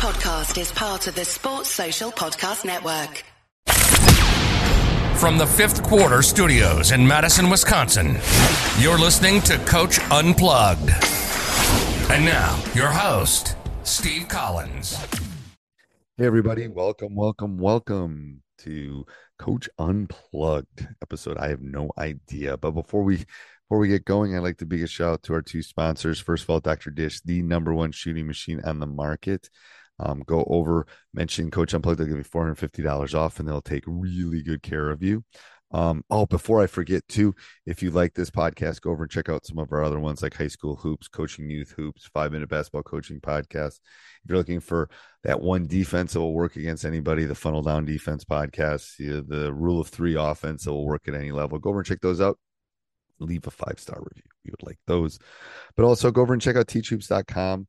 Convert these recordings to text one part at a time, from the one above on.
podcast is part of the Sports Social Podcast Network. From the fifth quarter studios in Madison, Wisconsin, you're listening to Coach Unplugged. And now, your host, Steve Collins. Hey, everybody. Welcome, welcome, welcome to Coach Unplugged episode. I have no idea. But before we before we get going, I'd like to big a shout out to our two sponsors. First of all, Dr. Dish, the number one shooting machine on the market. Um, go over, mention Coach Unplugged. They'll give you $450 off and they'll take really good care of you. Um, oh, before I forget too, if you like this podcast, go over and check out some of our other ones like High School Hoops, Coaching Youth Hoops, Five Minute Basketball Coaching Podcast. If you're looking for that one defense that will work against anybody, the Funnel Down Defense Podcast, the, Rule of Three offense that will work at any level, go over and check those out. Leave a five star review. We would like those. But also go over and check out teachhoops.com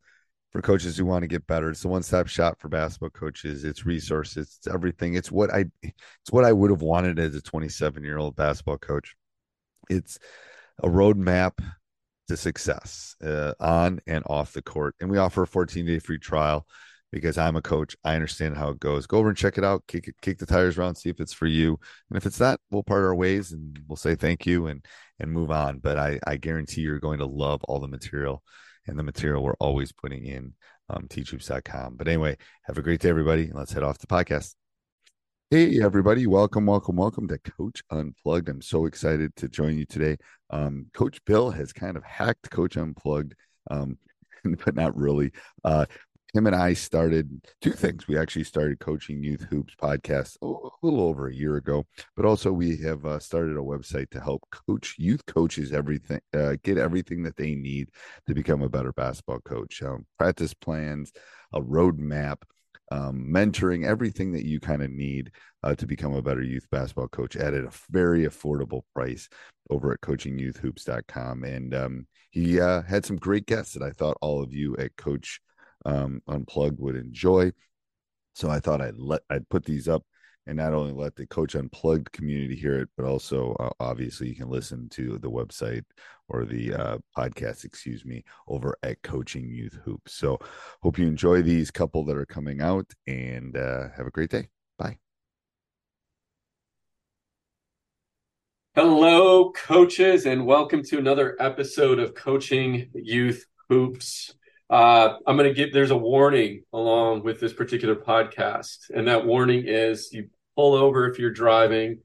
for coaches who want to get better. It's the one stop shop for basketball coaches. It's resources. It's everything. It's what I it's what I would have wanted as a 27 year old basketball coach. It's a roadmap to success uh, on and off the court. And we offer a 14 day free trial because I'm a coach. I understand how it goes. Go over and check it out. Kick kick the tires around, see if it's for you. And if it's not, we'll part our ways and we'll say thank you and and move on. But I I guarantee you're going to love all the material and the material we're always putting in um, teachhoops.com. But anyway, have a great day, everybody. Let's head off the podcast. Hey, everybody. Welcome, welcome, welcome to Coach Unplugged. I'm so excited to join you today. Um, Coach Bill has kind of hacked Coach Unplugged, um, but not really. Uh, him and I started two things. We actually started coaching youth hoops podcast a little over a year ago, but also we have uh, started a website to help coach youth coaches everything, uh, get everything that they need to become a better basketball coach. Um, practice plans, a roadmap, um, mentoring, everything that you kind of need uh, to become a better youth basketball coach at a very affordable price over at coachingyouthhoops.com. And um, he uh, had some great guests that I thought all of you at Coach um, Unplugged would enjoy. So I thought I'd let I'd put these up and not only let the Coach Unplugged community hear it, but also uh, obviously you can listen to the website or the uh, podcast, excuse me, over at Coaching Youth Hoops. So hope you enjoy these couple that are coming out and uh, have a great day. Bye. Hello, coaches, and welcome to another episode of Coaching Youth Hoops. Uh, I'm going to give, there's a warning along with this particular podcast. And that warning is you pull over if you're driving.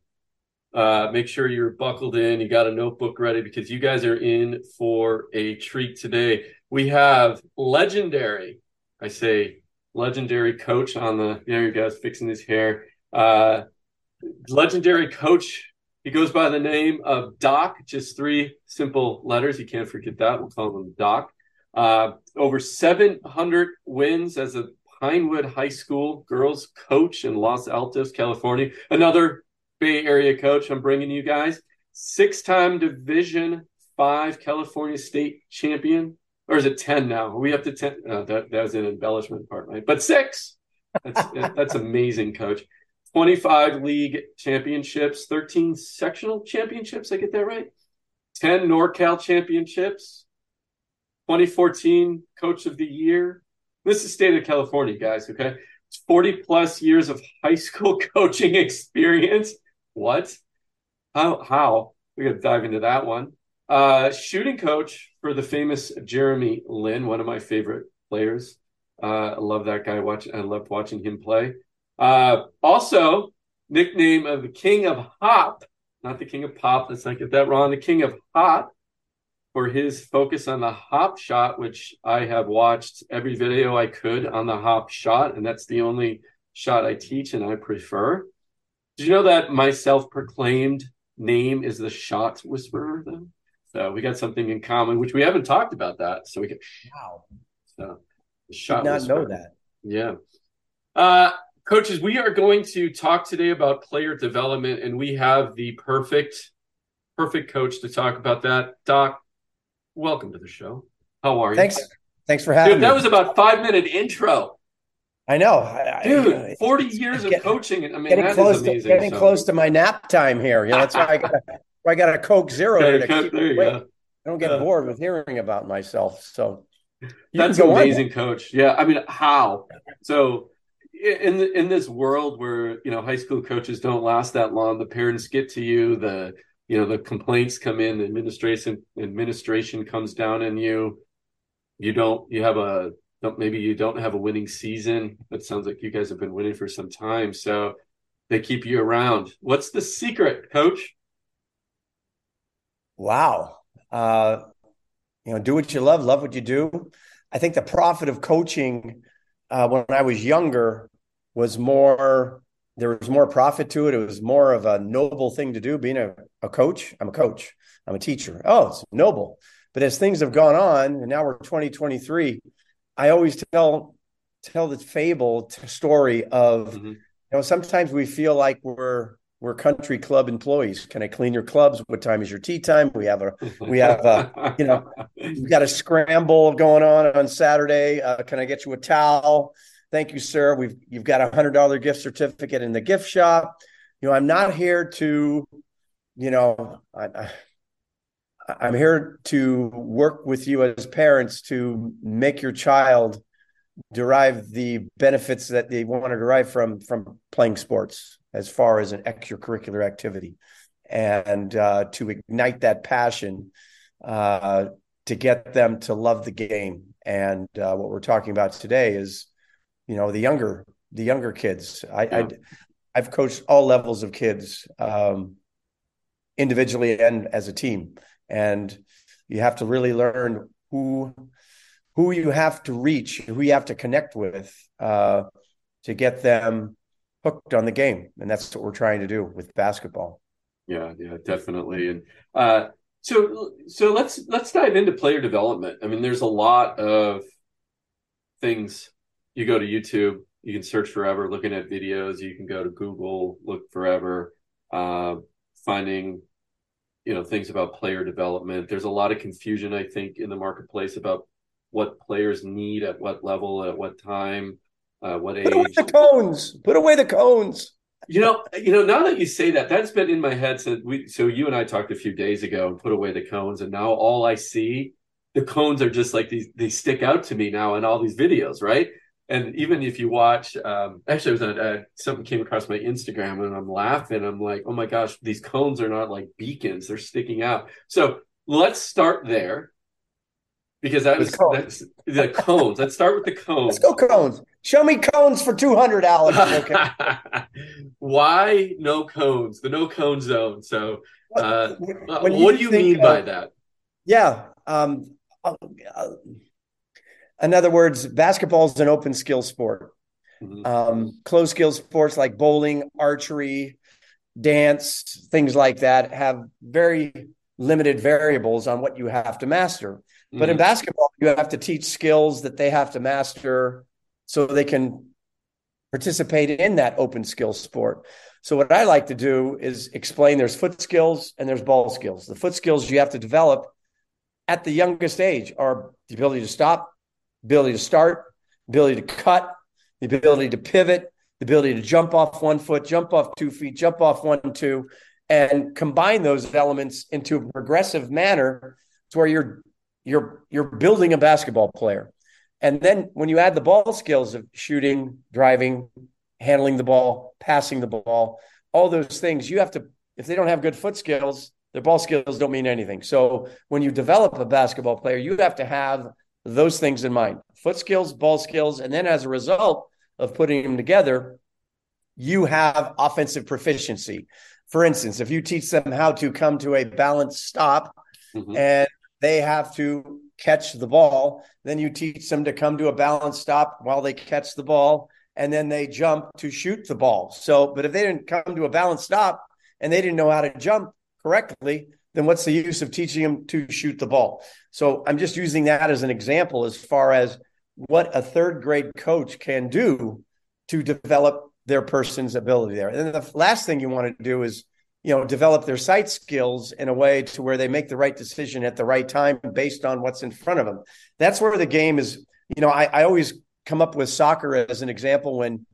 Uh, make sure you're buckled in. You got a notebook ready because you guys are in for a treat today. We have legendary, I say legendary coach on the, know, you guys fixing his hair. Uh, legendary coach. He goes by the name of Doc, just three simple letters. You can't forget that. We'll call him Doc. Uh, over 700 wins as a Pinewood High School girls coach in Los Altos, California. Another Bay Area coach I'm bringing you guys. Six-time Division Five California State champion, or is it ten now? Are we up to ten? Uh, that that was an embellishment part, right? But six. That's that's amazing, coach. 25 league championships, 13 sectional championships. I get that right? 10 NorCal championships, 2014 Coach of the Year. This is state of California, guys. Okay, it's 40 plus years of high school coaching experience. What? How? How? We got to dive into that one. Uh, shooting coach for the famous Jeremy Lin, one of my favorite players. Uh, I love that guy. Watch, I loved watching him play. Uh, also, nickname of the King of Hop, not the King of Pop. Let's not get that wrong. The King of Hop for his focus on the hop shot, which I have watched every video I could on the hop shot, and that's the only shot I teach and I prefer. Did you know that my self-proclaimed name is the shot whisperer? Though, so we got something in common, which we haven't talked about that. So we can wow. So the shot. Did not whisperer. know that. Yeah. Uh, coaches, we are going to talk today about player development, and we have the perfect, perfect coach to talk about that. Doc, welcome to the show. How are you? Thanks. Thanks for having Dude, me. that was about five minute intro. I know, I, Dude, I, 40 it's- years of coaching. I mean, Getting that is close to amazing. getting So- close to my nap time here. You know, that's why I got why I got a Coke Zero Okay, to keep there you awake. go. I don't get Yeah. bored with hearing about myself. So That's amazing, coach. Yeah, I mean, how? So in in this world where you know high school coaches don't last that long, the parents get to you, the you know the complaints come in, the administration administration comes down on you. You don't. You have a maybe you don't have a winning season. It sounds like you guys have been winning for some time, so they keep you around. What's the secret, coach? Wow. Uh, you know, do what you love, love what you do. I think the profit of coaching uh, when I was younger was more, there was more profit to it. It was more of a noble thing to do being a, a coach. I'm a coach, I'm a teacher. Oh, it's noble. But as things have gone on, and now we're 2023, I always tell tell the fable story of mm-hmm. you know sometimes we feel like we're we're country club employees. Can I clean your clubs? What time is your tea time? We have a we have a you know we've got a scramble going on on Saturday. Uh, can I get you a towel? Thank you, sir. We've you've got a hundred dollar gift certificate in the gift shop. You know, I'm not here to, you know, I, I, am here to work with you as parents to make your child derive the benefits that they want to derive from from playing sports as far as an extracurricular activity and uh, to ignite that passion uh, to get them to love the game and uh, what we're talking about today is you know the younger the younger kids i, yeah. I have coached all levels of kids um, individually and as a team and you have to really learn who who you have to reach who you have to connect with uh, to get them hooked on the game, and that's what we're trying to do with basketball. Yeah, yeah, definitely. And uh, so, so let's let's dive into player development. I mean, there's a lot of things. You go to YouTube, you can search forever, looking at videos. You can go to Google, look forever, uh, finding you know things about player development. There's a lot of confusion, I think, in the marketplace about what players need at what level at what time. Uh, what age? Put away the cones. Put away the cones. You know, you know. Now that you say that, that's been in my head since we. So you and I talked a few days ago and put away the cones, and now all I see, the cones are just like these. They stick out to me now in all these videos, right? And even if you watch, um, actually, it was a, uh, something came across my Instagram, and I'm laughing. I'm like, oh my gosh, these cones are not like beacons; they're sticking out. So let's start there because that was that's, the cones. Let's start with the cones. Let's go cones. Show me cones for two hundred dollars. Okay. Why no cones? The no cone zone. So, uh, what do you mean of, by that? Yeah. Um, uh, in other words, basketball is an open skill sport. Mm-hmm. Um, closed skill sports like bowling, archery, dance, things like that have very limited variables on what you have to master. Mm-hmm. But in mm-hmm. basketball, you have to teach skills that they have to master so they can participate in that open skill sport. So what I like to do is explain there's foot skills and there's ball skills. The foot skills you have to develop at the youngest age are the ability to stop, ability to start, ability to cut, the ability to pivot, the ability to jump off one foot, jump off two feet, jump off one, two, and combine those elements into a progressive manner to where you're you're you're building a basketball player. And then when you add the ball skills of shooting, driving, handling the ball, passing the ball, all those things, you have to if they don't have good foot skills, their ball skills don't mean anything. So when you develop a basketball player, you have to have those things in mind. Foot skills, ball skills, and then as a result of putting them together, you have offensive proficiency. For instance, if you teach them how to come to a balanced stop mm-hmm. and they have to catch the ball. Then you teach them to come to a balanced stop while they catch the ball, and then they jump to shoot the ball. So, but if they didn't come to a balanced stop and they didn't know how to jump correctly, then what's the use of teaching them to shoot the ball? So, I'm just using that as an example as far as what a third grade coach can do to develop their person's ability there. And then the last thing you want to do is you know develop their sight skills in a way to where they make the right decision at the right time based on what's in front of them that's where the game is you know i, I always come up with soccer as an example when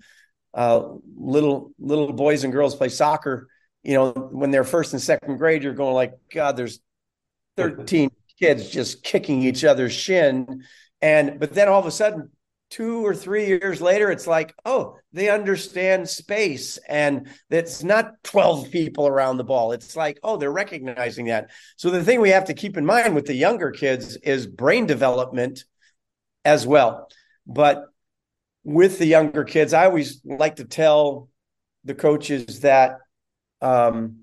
uh, little little boys and girls play soccer you know when they're first and second grade you're going like god there's 13 kids just kicking each other's shin And but then all of a sudden, two or three years later, it's like, oh, they understand space and it's not 12 people around the ball. It's like, oh, they're recognizing that. So the thing we have to keep in mind with the younger kids is brain development as well. But with the younger kids, I always like to tell the coaches that um,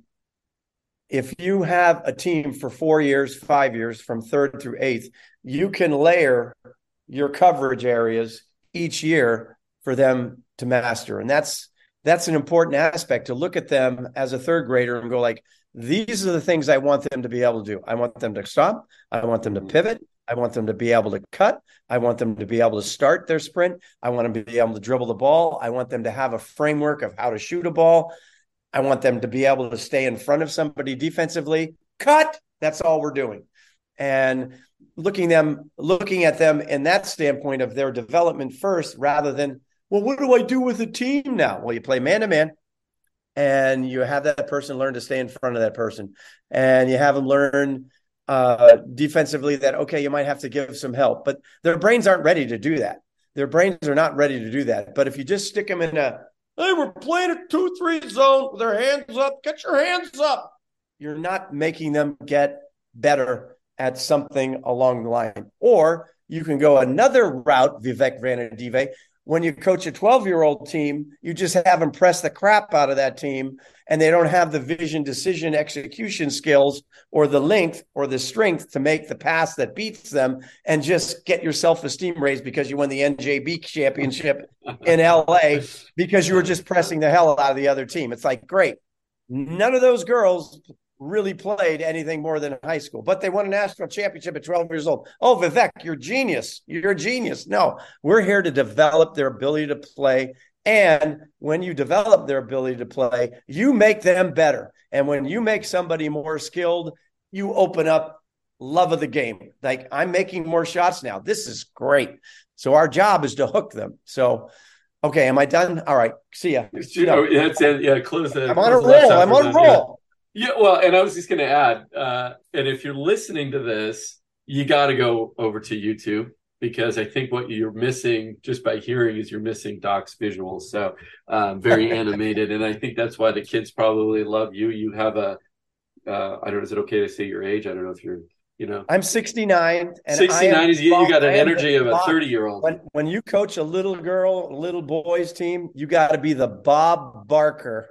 if you have a team for four years, five years, from third through eighth, you can layer your coverage areas each year for them to master. And that's that's an important aspect to look at them as a third grader and go like, these are the things I want them to be able to do. I want them to stop. I want them to mm-hmm. pivot. I want them to be able to cut. I want them to be able to start their sprint. I want them to be able to dribble the ball. I want them to have a framework of how to shoot a ball. I want them to be able to stay in front of somebody defensively. Cut. That's all we're doing. And looking them looking at them in that standpoint of their development first rather than well what do I do with the team now? Well, you play man to man and you have that person learn to stay in front of that person and you have them learn uh, defensively that okay you might have to give some help but their brains aren't ready to do that their brains are not ready to do that but if you just stick them in a hey we're playing a 2-3 zone with their hands up. Get your hands up. You're not making them get better at something along the line. Or you can go another route Vivek Ranadive when you coach a 12 year old team, you just have them press the crap out of that team and they don't have the vision, decision, execution skills or the length or the strength to make the pass that beats them and just get your self esteem raised because you won the NJB championship in LA because you were just pressing the hell out of the other team. It's like, great. None of those girls really played anything more than high school, but they won a national championship at 12 years old. Oh, Vivek, you're genius. You're a genius. No, we're here to develop their ability to play. And when you develop their ability to play, you make them better. And when you make somebody more skilled, you open up love of the game. Like I'm making more shots now. This is great. So our job is to hook them. So, okay, am I done? All right. See ya. No. Yeah, yeah, close the. I'm on a roll. I'm on a roll. Yeah, well, and I was just going to add, uh, and if you're listening to this, you got to go over to YouTube because I think what you're missing just by hearing is you're missing Doc's visuals. So um, very animated, and I think that's why the kids probably love you. You have a, uh, I don't know, is it okay to say your age? I don't know if you're, you know, I'm 69, and 69 is you, you got an energy of a 30 year old. When when you coach a little girl, little boys team, you got to be the Bob Barker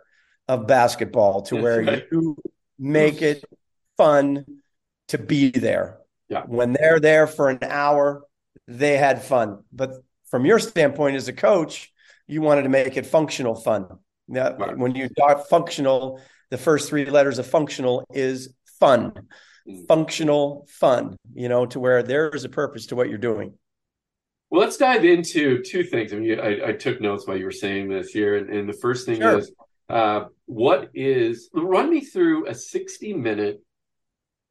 of basketball to where you make it fun to be there. Yeah. When they're there for an hour, they had fun. But from your standpoint as a coach, you wanted to make it functional fun. Now, right. when you talk functional, the first three letters of functional is fun. Mm. Functional fun, you know, to where there is a purpose to what you're doing. Well, let's dive into two things. I mean, I, I took notes while you were saying this here, and, and the first thing sure. is uh, what is run me through a 60 minute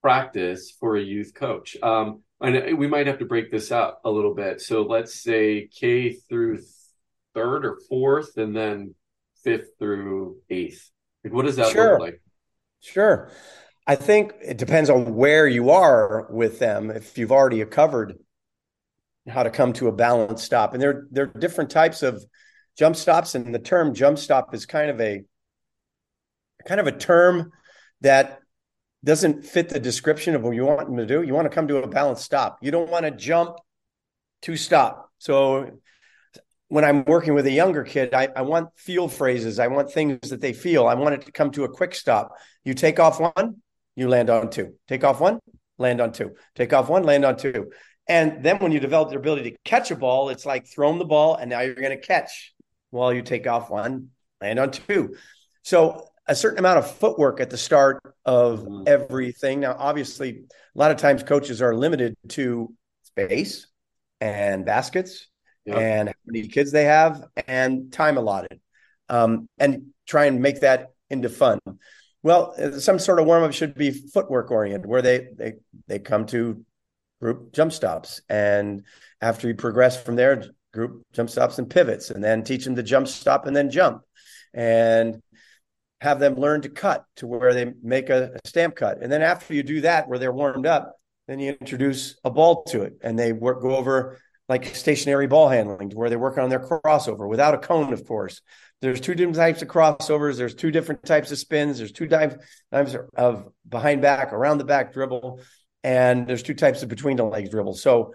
practice for a youth coach? Um, and we might have to break this up a little bit. So let's say K through third or fourth, and then fifth through eighth. like What does that sure. look like? Sure. I think it depends on where you are with them. If you've already covered how to come to a balanced stop, and there there are different types of jump stops and the term jump stop is kind of a kind of a term that doesn't fit the description of what you want them to do. You want to come to a balanced stop. You don't want to jump to stop. So when i'm working with a younger kid I, I want feel phrases. I want things that they feel. I want it to come to a quick stop. You take off one you land on two. Take off one land on two. Take off one land on two. And then when you develop their ability to catch a ball it's like throwing the ball and now you're going to catch well, you take off one, land on two. So a certain amount of footwork at the start of mm-hmm. everything. Now, obviously, a lot of times coaches are limited to space and baskets yep. and how many kids they have and time allotted, um, and try and make that into fun. Well, some sort of warm up should be footwork oriented, where they they they come to group jump stops, and after you progress from there, group jump stops and pivots, and then teach them to jump stop and then jump, and have them learn to cut to where they make a, a stamp cut. And then after you do that, where they're warmed up, then you introduce a ball to it, and they work go over like stationary ball handling, to where they're working on their crossover without a cone, of course. There's two different types of crossovers. There's two different types of spins. There's two types of behind back, around the back dribble, and there's two types of between the legs dribble. So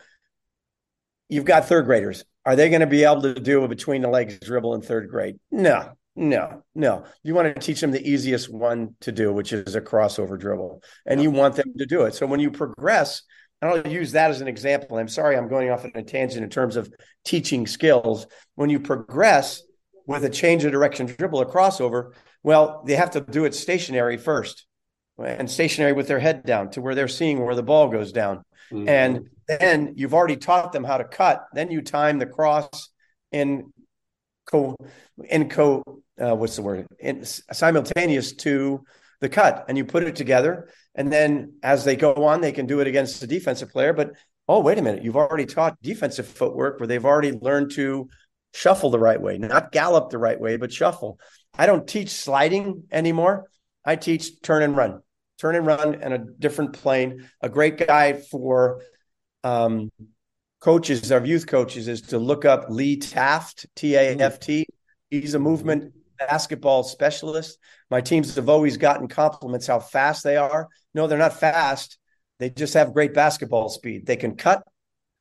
you've got third graders. Are they going to be able to do a between the legs dribble in third grade? No, no, no. You want to teach them the easiest one to do, which is a crossover dribble, and you want them to do it. So when you progress, and I'll use that as an example. I'm sorry, I'm going off on a tangent in terms of teaching skills. When you progress with a change of direction dribble or crossover, well, they have to do it stationary first and stationary with their head down to where they're seeing where the ball goes down. Mm-hmm. And then you've already taught them how to cut. Then you time the cross in co in co uh, what's the word in simultaneous to the cut, and you put it together. And then as they go on, they can do it against the defensive player. But oh, wait a minute, you've already taught defensive footwork where they've already learned to shuffle the right way, not gallop the right way, but shuffle. I don't teach sliding anymore. I teach turn and run, turn and run in a different plane. A great guy for um, coaches, our youth coaches, is to look up Lee Taft, T A F T. He's a movement basketball specialist. My teams have always gotten compliments how fast they are. No, they're not fast. They just have great basketball speed. They can cut,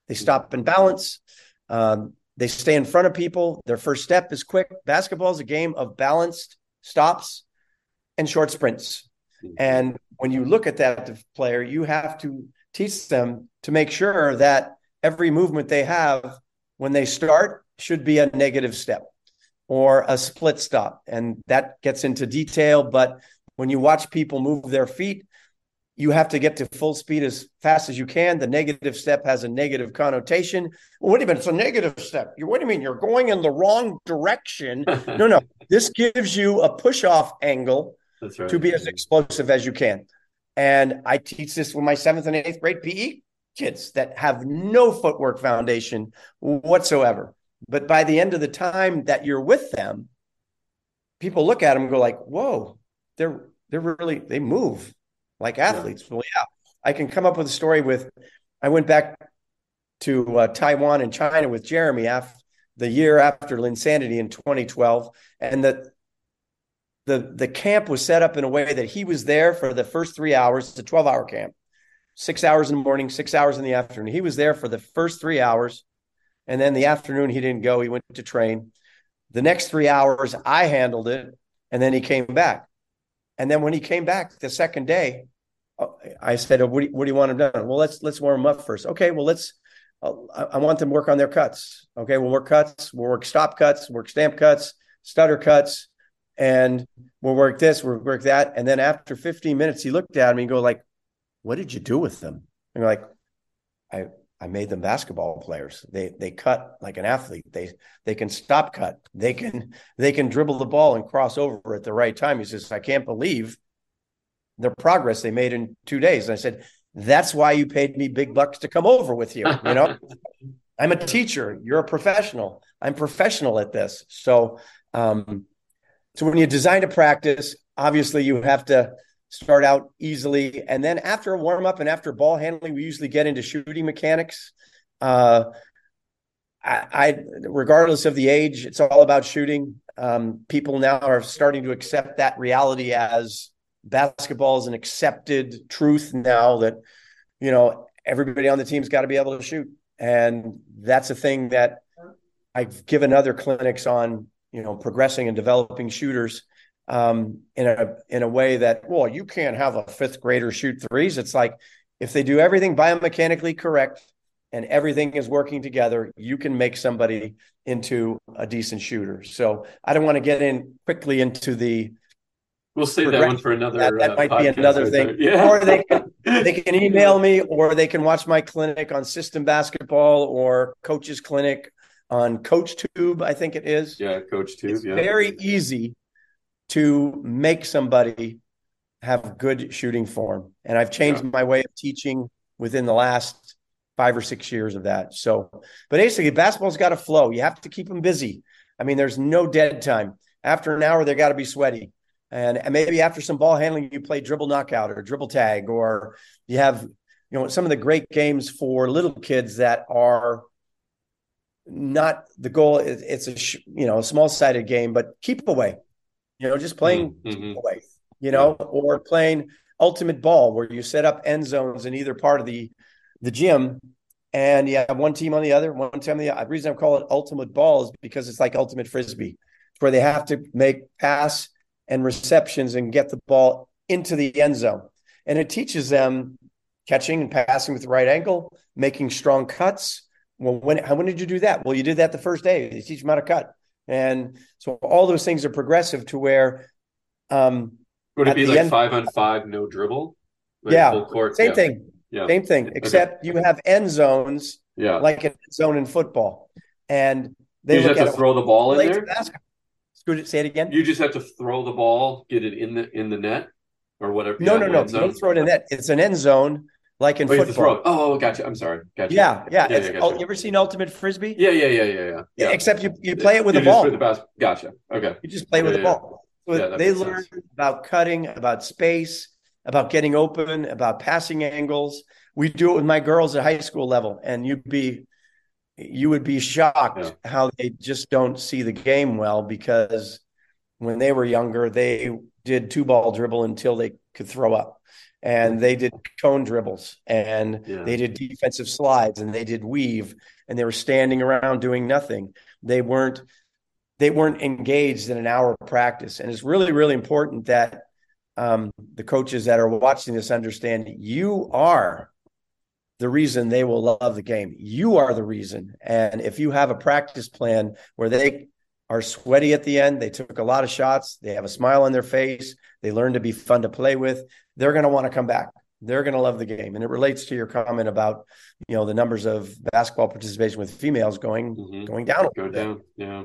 they stop and balance. Um, they stay in front of people. Their first step is quick. Basketball is a game of balanced stops and short sprints. And when you look at that player, you have to teach them to make sure that every movement they have when they start should be a negative step or a split stop. And that gets into detail. But when you watch people move their feet, you have to get to full speed as fast as you can. The negative step has a negative connotation. Well, wait a minute, it's a negative step. You, what do you mean? You're going in the wrong direction. no, no. This gives you a push off angle right. to be as explosive as you can. And I teach this with my seventh and eighth grade PE kids that have no footwork foundation whatsoever. But by the end of the time that you're with them, people look at them and go like, "Whoa, they're they're really they move like athletes." Yeah. Well, yeah, I can come up with a story with. I went back to uh, Taiwan and China with Jeremy after the year after Linsanity in 2012, and the the the camp was set up in a way that he was there for the first three hours. It's a 12 hour camp, six hours in the morning, six hours in the afternoon. He was there for the first three hours. And then the afternoon, he didn't go. He went to train. The next three hours, I handled it. And then he came back. And then when he came back the second day, uh, I said, oh, what, do you, what, do you, want him done? Well, let's let's warm him up first. Okay, well, let's. Uh, I want them to work on their cuts. Okay, we'll work cuts. We'll work stop cuts. Work stamp cuts. Stutter cuts and we'll work this, we'll work that. And then after 15 minutes, he looked at me and go like, what did you do with them? And like, I, I made them basketball players. They they cut like an athlete. They they can stop cut. They can they can dribble the ball and cross over at the right time. He says, I can't believe the progress they made in two days. And I said, That's why you paid me big bucks to come over with you. You know, I'm a teacher. You're a professional. I'm professional at this. So um, so when you design a practice, obviously you have to start out easily, and then after a warm up and after ball handling, we usually get into shooting mechanics. Uh, I, I, regardless of the age, it's all about shooting. Um, people now are starting to accept that reality as basketball is an accepted truth now that you know everybody on the team's got to be able to shoot, and that's a thing that I've given other clinics on you know, progressing and developing shooters um, in a in a way that well, you can't have a fifth grader shoot threes. It's like if they do everything biomechanically correct and everything is working together, you can make somebody into a decent shooter. So I don't want to get in quickly into the We'll save that one for another. That, that uh, might be another thing. Yeah. Or they can they can email me, or they can watch my clinic on system basketball or Coach's clinic on Coach Tube, I think it is. Yeah, Coach Tube. It's yeah. very easy to make somebody have good shooting form. And I've changed yeah. my way of teaching within the last five or six years of that. So, but basically, basketball's got to flow. You have to keep them busy. I mean, there's no dead time. After an hour, they got to be sweaty. And, and maybe after some ball handling, you play dribble knockout or dribble tag, or you have, you know, some of the great games for little kids that are not the goal. It's a you know a small sided game, but keep away. You know, just playing mm-hmm. away. You know, or playing ultimate ball where you set up end zones in either part of the the gym and you have one team on the other, one team on the other. The reason I call it ultimate ball is because it's like ultimate frisbee, where they have to make pass and receptions and get the ball into the end zone. And it teaches them catching and passing with the right angle, making strong cuts. Well, when how when did you do that? Well, you did that the first day. You teach them how to cut, and so all those things are progressive to where. Um, Would it be like end, five on five, no dribble? Like yeah, court? same yeah. thing. Yeah. Same thing, except okay. you have end zones, yeah, like a zone in football, and they you look have to throw the ball in there. Basketball. Say it again. You just have to throw the ball, get it in the in the net, or whatever. No, no, no. Don't throw it in net. It's an end zone, like in oh, football. Oh, oh, gotcha. I'm sorry. Gotcha. Yeah, yeah. yeah, yeah gotcha. Oh, you ever seen Ultimate Frisbee? Yeah, yeah, yeah, yeah, yeah. yeah. Except you you play it with you a ball. The gotcha. Okay. You just play with the ball. So they learn sense. about cutting, about space, about getting open, about passing angles we do it with my girls at high school level, and you'd be you would be shocked how they just don't see the game well because when they were younger, they did two ball dribble until they could throw up. And they did cone dribbles and yeah. they did defensive slides and they did weave and they were standing around doing nothing. They weren't they weren't engaged in an hour of practice. And it's really, really important that um, the coaches that are watching this understand you are the reason they will love the game. You are the reason. And if you have a practice plan where they are sweaty at the end, they took a lot of shots, they have a smile on their face, they learn to be fun to play with, they're going to want to come back. They're going to love the game. And it relates to your comment about, you know, the numbers of basketball participation with females going mm-hmm. going down. Go down. Yeah.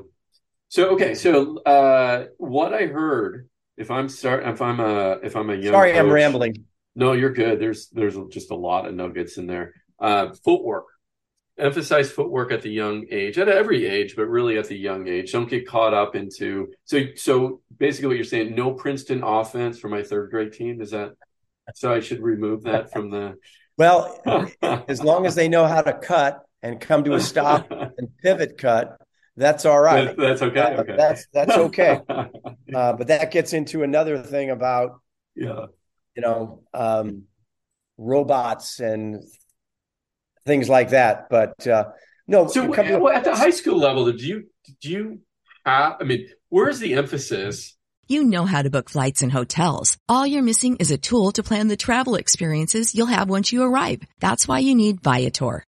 So okay, so uh what I heard if I'm start if I'm a if I'm a young Sorry, coach, I'm rambling. No, you're good. There's there's just a lot of nuggets in there. Uh, footwork. Emphasize footwork at the young age, at every age, but really at the young age. Don't get caught up into so so basically what you're saying, no Princeton offense for my third grade team. Is that so I should remove that from the well, as long as they know how to cut and come to a stop and pivot cut, that's all right. That's, okay. Uh, okay. That's that's okay. uh, but that gets into another thing about yeah you know, um, robots and things like that. But uh, no, so well, at the high school level, do you do you have? I mean, where's the emphasis? You know how to book flights and hotels. All you're missing is a tool to plan the travel experiences you'll have once you arrive. That's why you need Viator.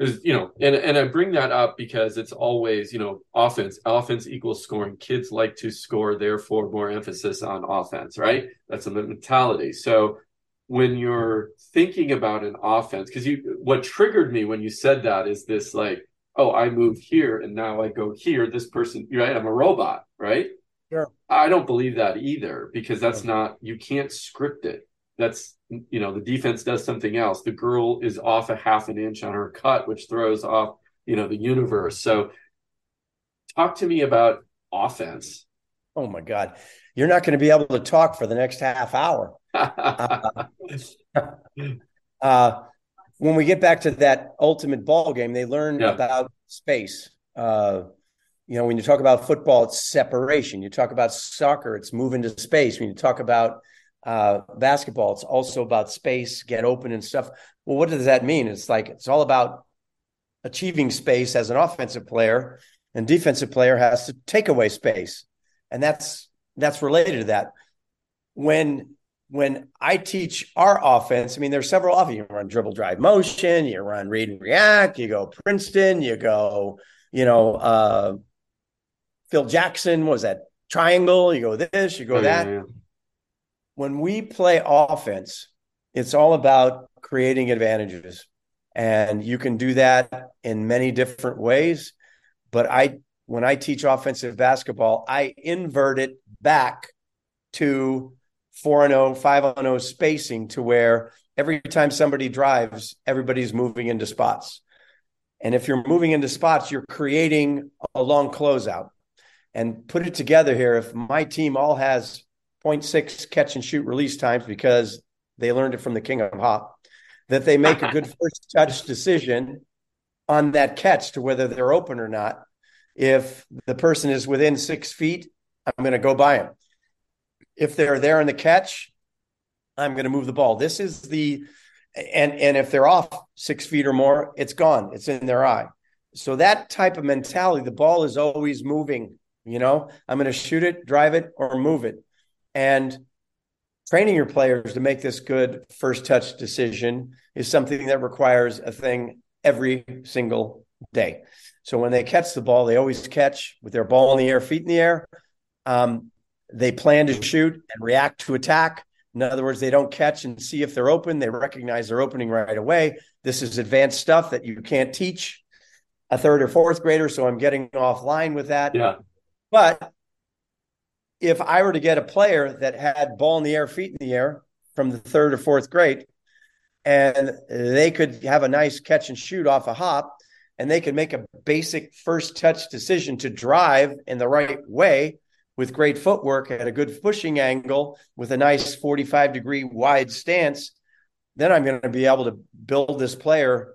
you know, and and I bring that up because it's always you know offense. Offense equals scoring. Kids like to score, therefore more emphasis on offense. Right? That's a mentality. So when you're thinking about an offense, because you what triggered me when you said that is this like, oh, I move here and now I go here. This person, right? I'm a robot, right? Sure. I don't believe that either because that's not you can't script it that's you know the defense does something else. The girl is off a half an inch on her cut which throws off you know the universe. So talk to me about offense. Oh my god. You're not going to be able to talk for the next half hour. Uh, uh, when we get back to that ultimate ball game they learn yeah. about space. Uh, you know when you talk about football it's separation. You talk about soccer it's moving to space. When you talk about uh, basketball. It's also about space, get open and stuff. Well, what does that mean? It's like it's all about achieving space as an offensive player, and defensive player has to take away space, and that's that's related to that. When when I teach our offense, I mean, there's several of you. You run dribble, drive, motion. You run read and react. You go Princeton. You go, you know, uh, Phil Jackson. was that triangle? You go this. You go oh, that. When we play offense, it's all about creating advantages. And you can do that in many different ways. But I when I teach offensive basketball, I invert it back to 4 0, 5 0 spacing to where every time somebody drives, everybody's moving into spots. And if you're moving into spots, you're creating a long closeout. And put it together here if my team all has 0.6 catch and shoot release times because they learned it from the king of hop, that they make a good first touch decision on that catch to whether they're open or not. If the person is within six feet, I'm going to go by them. If they're there in the catch, I'm going to move the ball. This is the and and if they're off six feet or more, it's gone. It's in their eye. So that type of mentality, the ball is always moving. You know, I'm going to shoot it, drive it, or move it. And training your players to make this good first touch decision is something that requires a thing every single day. So when they catch the ball, they always catch with their ball in the air, feet in the air. Um, they plan to shoot and react to attack. In other words, they don't catch and see if they're open. They recognize they're opening right away. This is advanced stuff that you can't teach a third or fourth grader. So I'm getting offline with that. Yeah. But if I were to get a player that had ball in the air, feet in the air from the third or fourth grade, and they could have a nice catch and shoot off a hop, and they could make a basic first touch decision to drive in the right way with great footwork at a good pushing angle with a nice 45 degree wide stance, then I'm going to be able to build this player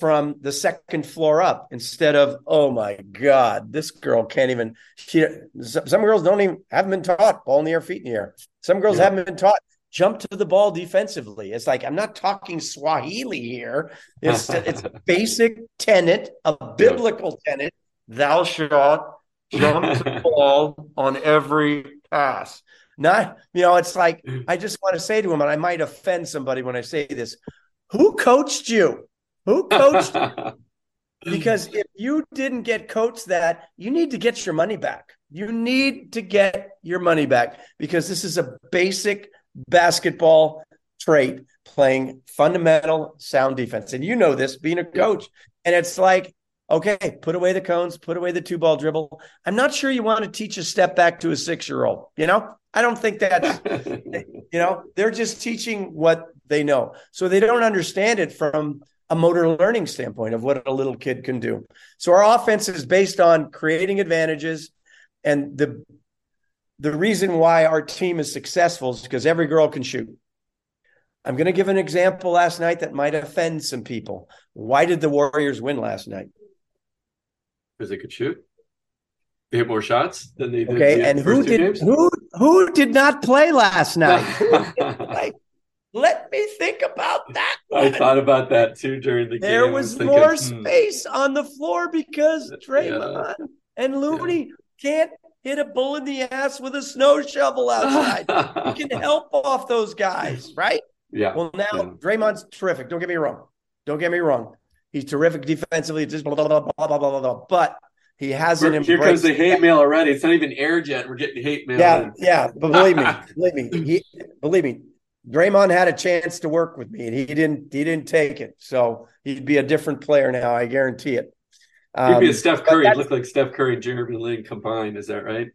from the second floor up instead of oh my god this girl can't even she some girls don't even haven't been taught ball in the air feet in the air some girls yeah. haven't been taught jump to the ball defensively. It's like i'm not talking swahili here. It's it's a basic tenet a biblical tenet. Thou shalt jump to the ball on every pass. Not you know it's like mm. i just want to say to him and i might offend somebody when i say this who coached you who coached because if you didn't get coached that, you need to get your money back. You need to get your money back because this is a basic basketball trait playing fundamental sound defense. And you know this being a coach. And it's like, okay, put away the cones, put away the two ball dribble. I'm not sure you want to teach a step back to a six year old. You know, I don't think that's, you know, they're just teaching what they know. So they don't understand it from a motor learning standpoint of what a little kid can do. So our offense is based on creating advantages and the the reason why our team is successful is because every girl can shoot. I'm going to give an example last night that might offend some people. Why did the Warriors win last night? Because they could shoot. They hit more shots than they did. Okay, and who did games? who who did not play last night? Let me think about that. One. I thought about that too during the there game. There was, was thinking, more hmm. space on the floor because Draymond yeah. and Looney yeah. can't hit a bull in the ass with a snow shovel outside. you can help off those guys, right? Yeah. Well, now yeah. Draymond's terrific. Don't get me wrong. Don't get me wrong. He's terrific defensively. Just blah blah blah blah blah blah blah. But he hasn't. Here comes the hate mail already. It's not even aired yet. We're getting hate mail. Yeah, in. yeah. But believe me, believe me, he, believe me. Draymond had a chance to work with me, and he didn't. He didn't take it. So he'd be a different player now. I guarantee it. Um, he'd be a um, Steph Curry. He'd look like Steph Curry and Jeremy Lin combined. Is that right?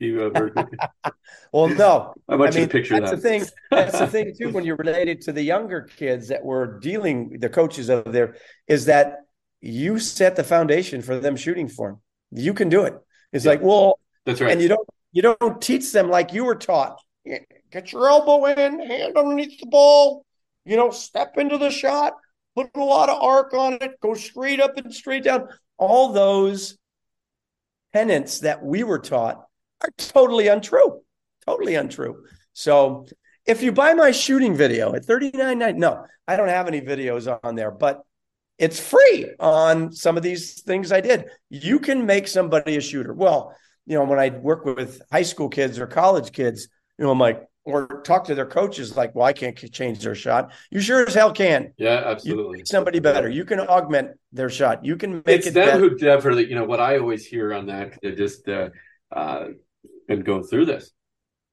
You uh, well, no. I want I you mean, to picture that's that. the thing. That's the thing too. When you're related to the younger kids that were dealing, the coaches of there, is that you set the foundation for them shooting for them. You can do it. It's yeah. like, well, that's right. And you don't you don't teach them like you were taught Get your elbow in, hand underneath the ball, you know, step into the shot, put a lot of arc on it, go straight up and straight down. All those tenets that we were taught are totally untrue. Totally untrue. So if you buy my shooting video at 39 no, I don't have any videos on there, but it's free on some of these things I did. You can make somebody a shooter. Well, you know, when I work with high school kids or college kids, you know, I'm like, or talk to their coaches like, well, I can't change their shot. You sure as hell can. Yeah, absolutely. somebody better. You can augment their shot. You can make it's it. them better. who definitely, you know, what I always hear on that, they just uh, uh, been going through this.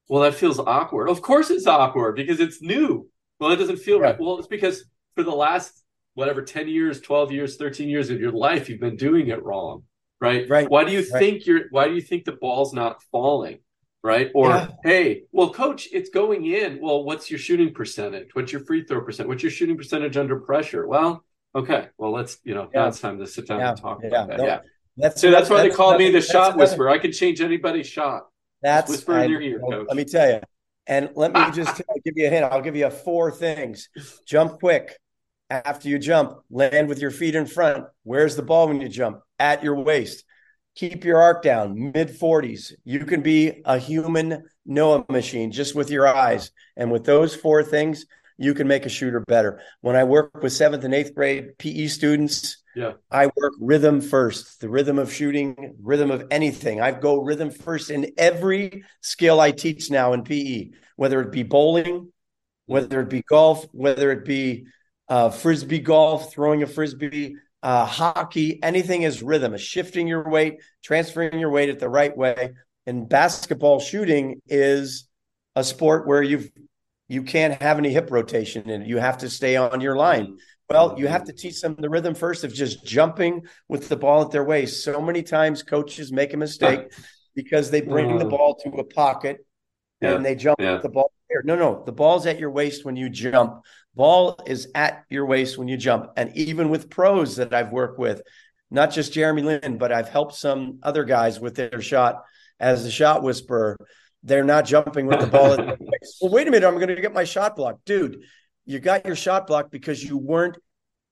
Well, that feels awkward. Of course, it's awkward because it's new. Well, it doesn't feel right. right. Well, it's because for the last whatever 10 years, 12 years, 13 years of your life, you've been doing it wrong. right? Right. Why do you Right. think you're? Why do you think the ball's not falling? Right? Or Yeah. hey, well, coach, it's going in. Well, what's your shooting percentage? What's your free throw percent? What's your shooting percentage under pressure? Well, okay. Well, let's you know Yeah. now it's time to sit down Yeah. and talk Yeah. about that. No, yeah. That's So that's why they call me the that's shot whisperer. I can change anybody's shot. That's whisper in your ear, well, coach. Let me tell you. And let me just tell- give you a hint. I'll give you four things. Jump quick. After you jump, land with your feet in front. Where's the ball when you jump? At your waist. Keep your arc down, mid 40s. You can be a human Noah machine just with your eyes. And with those four things, you can make a shooter better. When I work with seventh and eighth grade PE students, Yeah. I work rhythm first, the rhythm of shooting, rhythm of anything. I go rhythm first in every skill I teach now in PE, whether it be bowling, whether it be golf, whether it be uh, frisbee golf, throwing a frisbee, uh, hockey, anything is rhythm, is shifting your weight, transferring your weight at the right way. And basketball shooting is a sport where you've you can't have any hip rotation and you have to stay on your line. Well, you have to teach them the rhythm first of just jumping with the ball at their waist. So many times coaches make a mistake because they bring the ball to a pocket Yeah, and they jump yeah. the ball there. No, no, the ball's at your waist when you jump. Ball is at your waist when you jump. And even with pros that I've worked with, not just Jeremy Lin, but I've helped some other guys with their shot as the shot whisperer. They're not jumping with the ball at their waist. Well, wait a minute, I'm going to get my shot blocked. Dude, you got your shot blocked because you weren't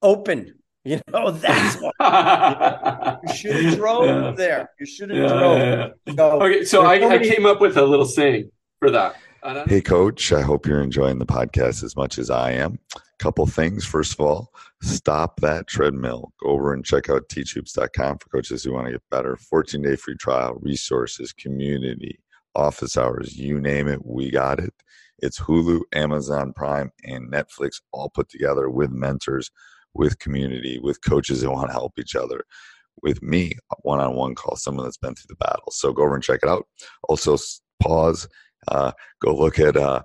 open. You know, that's why you should have drove Yeah. there. You should have Yeah, drove. yeah. So, Okay, so I, so I came up with a little saying for that. Hey, coach, I hope you're enjoying the podcast as much as I am. Couple things. First of all, stop that treadmill. Go over and check out teachhoops.com for coaches who want to get better. 14 day free trial, resources, community, office hours, you name it, we got it. It's Hulu, Amazon Prime, and Netflix all put together with mentors, with community, with coaches that want to help each other. With me, one on one call, someone that's been through the battle. So go over and check it out. Also, pause, go look at uh,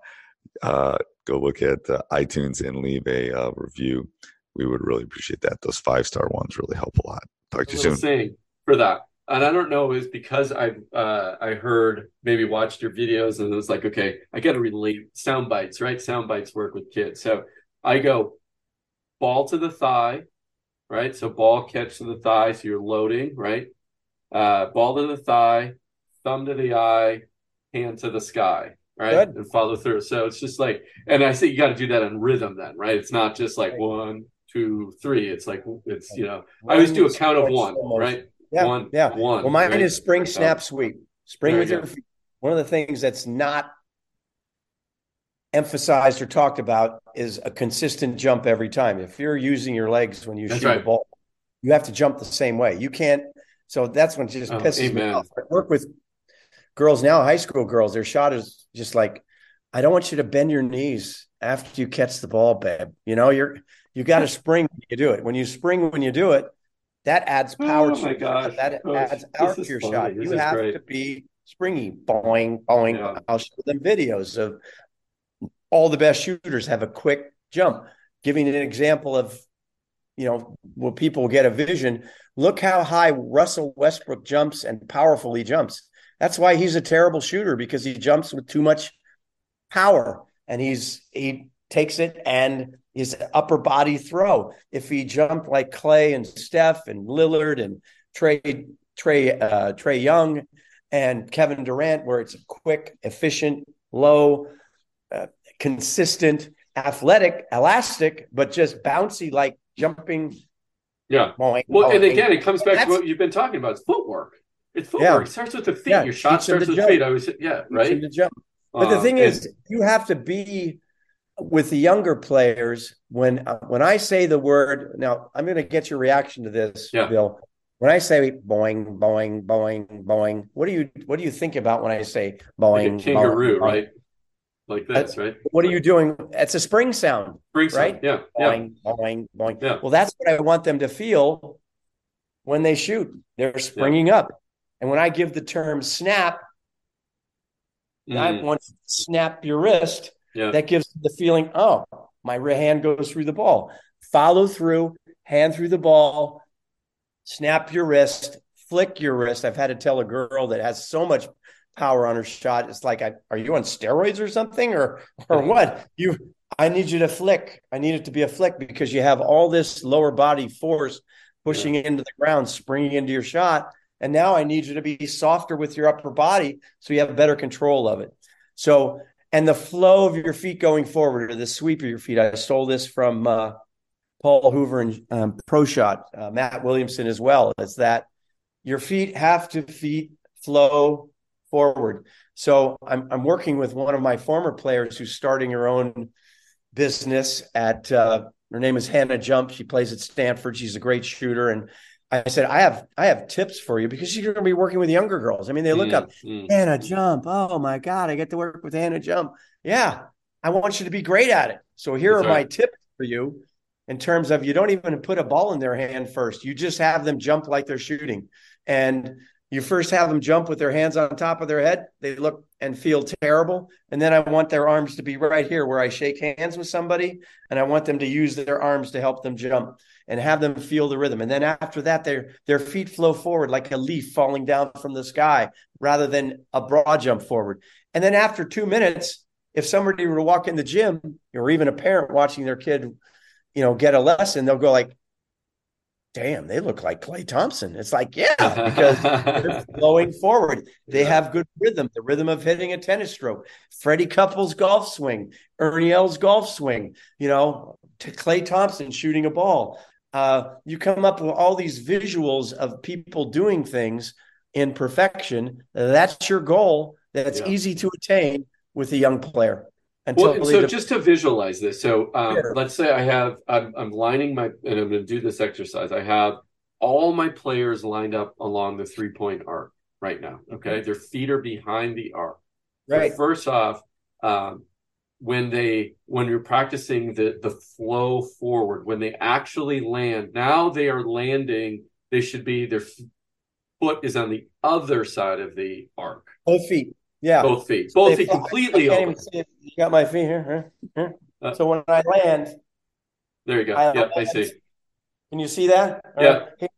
uh, go look at uh, iTunes and leave a uh, review. We would really appreciate that. Those five star ones really help a lot. Talk to you soon. saying for that. And I don't know, is because I uh, I heard maybe watched your videos and it was like, okay, I got to relate sound bites, right? Sound bites work with kids. So I go ball to the thigh, right? So ball catch to the thigh, so you're loading, right? Uh, ball to the thigh, thumb to the eye, hand to the sky, right? Good. And follow through. So it's just like, and I say you got to do that in rhythm, then, right? It's not just like Right. one, two, three. It's like it's you know, I always do a count of one, right? Yeah, One, yeah. one. Well, mine right? is spring snap sweep. Spring There with you your feet. One of the things that's not emphasized or talked about is a consistent jump every time. If you're using your legs when you That's shoot right. the ball, you have to jump the same way. You can't. So that's when it just Oh, pisses me off. I work with girls now, high school girls. Their shot is just like, I don't want you to bend your knees after you catch the ball, babe. You know, you're you got to spring when you do it. When you spring when you do it, that adds power Oh to my your gosh, shot. That Coach, adds power to your funny. shot. This You have great. to be springy, boing, boing. Yeah. I'll show them videos of all the best shooters have a quick jump. Giving an example of, you know, where people get a vision. Look how high Russell Westbrook jumps and powerfully jumps. That's why he's a terrible shooter because he jumps with too much power and he's he takes it and his upper body throw. If he jumped like Klay and Steph and Lillard and Trey Trey uh, Trae Young and Kevin Durant, where it's quick, efficient, low, uh, consistent, athletic, elastic, but just bouncy like jumping. Yeah. Well, and again, it comes back to what you've been talking about. It's footwork. It's Yeah. footwork. It starts with the feet. Yeah, Your shot starts with the jump. feet. I was yeah, right. to jump. But the Um, thing and- is, you have to be with the younger players. When uh, when I say the word, now I'm going to get your reaction to this, Yeah. Bill. When I say boing, boing, boing, boing, what do you what do you think about when I say like boing, a kangaroo, boing, right? Like this, right? What are you doing? It's a spring sound, Spring right? Yeah, yeah. boing, boing, boing. Yeah. Well, that's what I want them to feel when they shoot. They're springing up, and when I give the term snap, I Mm, want to snap your wrist. yeah. That gives the feeling, oh, my hand goes through the ball. Follow through, hand through the ball, snap your wrist, flick your wrist. I've had to tell a girl that has so much power on her shot. It's like, I, are you on steroids or something, or or what? You, I need you to flick. I need it to be a flick because you have all this lower body force pushing yeah. into the ground, springing into your shot, and now I need you to be softer with your upper body so you have better control of it. So, and the flow of your feet going forward, or the sweep of your feet. I stole this from uh, Paul Hoover and um, Pro Shot, uh, Matt Williamson as well. Is that your feet have to feet flow forward. So I'm I'm working with one of my former players who's starting her own business at uh, her name is Hannah Jump. She plays at Stanford. She's a great shooter and I said, I have I have tips for you because you're going to be working with younger girls. I mean, they look mm, up mm. Hannah Jump. Oh my God, I get to work with Hannah Jump. Yeah, I want you to be great at it. So here That's are right. my tips for you in terms of you don't even put a ball in their hand first. You just have them jump like they're shooting. And you first have them jump with their hands on top of their head. They look and feel terrible. And then I want their arms to be right here where I shake hands with somebody. And I want them to use their arms to help them jump and have them feel the rhythm. And then after that, their their feet flow forward like a leaf falling down from the sky rather than a broad jump forward. And then after two minutes, if somebody were to walk in the gym or even a parent watching their kid, you know, get a lesson, they'll go like, damn, they look like Klay Thompson. It's like, yeah, because they're flowing forward. They have good rhythm, the rhythm of hitting a tennis stroke. Freddie Couples golf swing, Ernie Els golf swing, you know, to Klay Thompson shooting a ball. Uh, you come up with all these visuals of people doing things in perfection. That's your goal. That's yeah. easy to attain with a young player. Well, so just to visualize this, so um, let's say I have I'm, I'm lining my and I'm going to do this exercise. I have all my players lined up along the three point arc right now. Okay, their feet are behind the arc. Right. So first off, um, when they when you're practicing the the flow forward, when they actually land, now they are landing. They should be their foot is on the other side of the arc. Both feet. Yeah, both feet, both feet completely open. You got my feet here. here. Uh, so when I land, there you go. I yep, I see. Can you see that? Yeah. Right.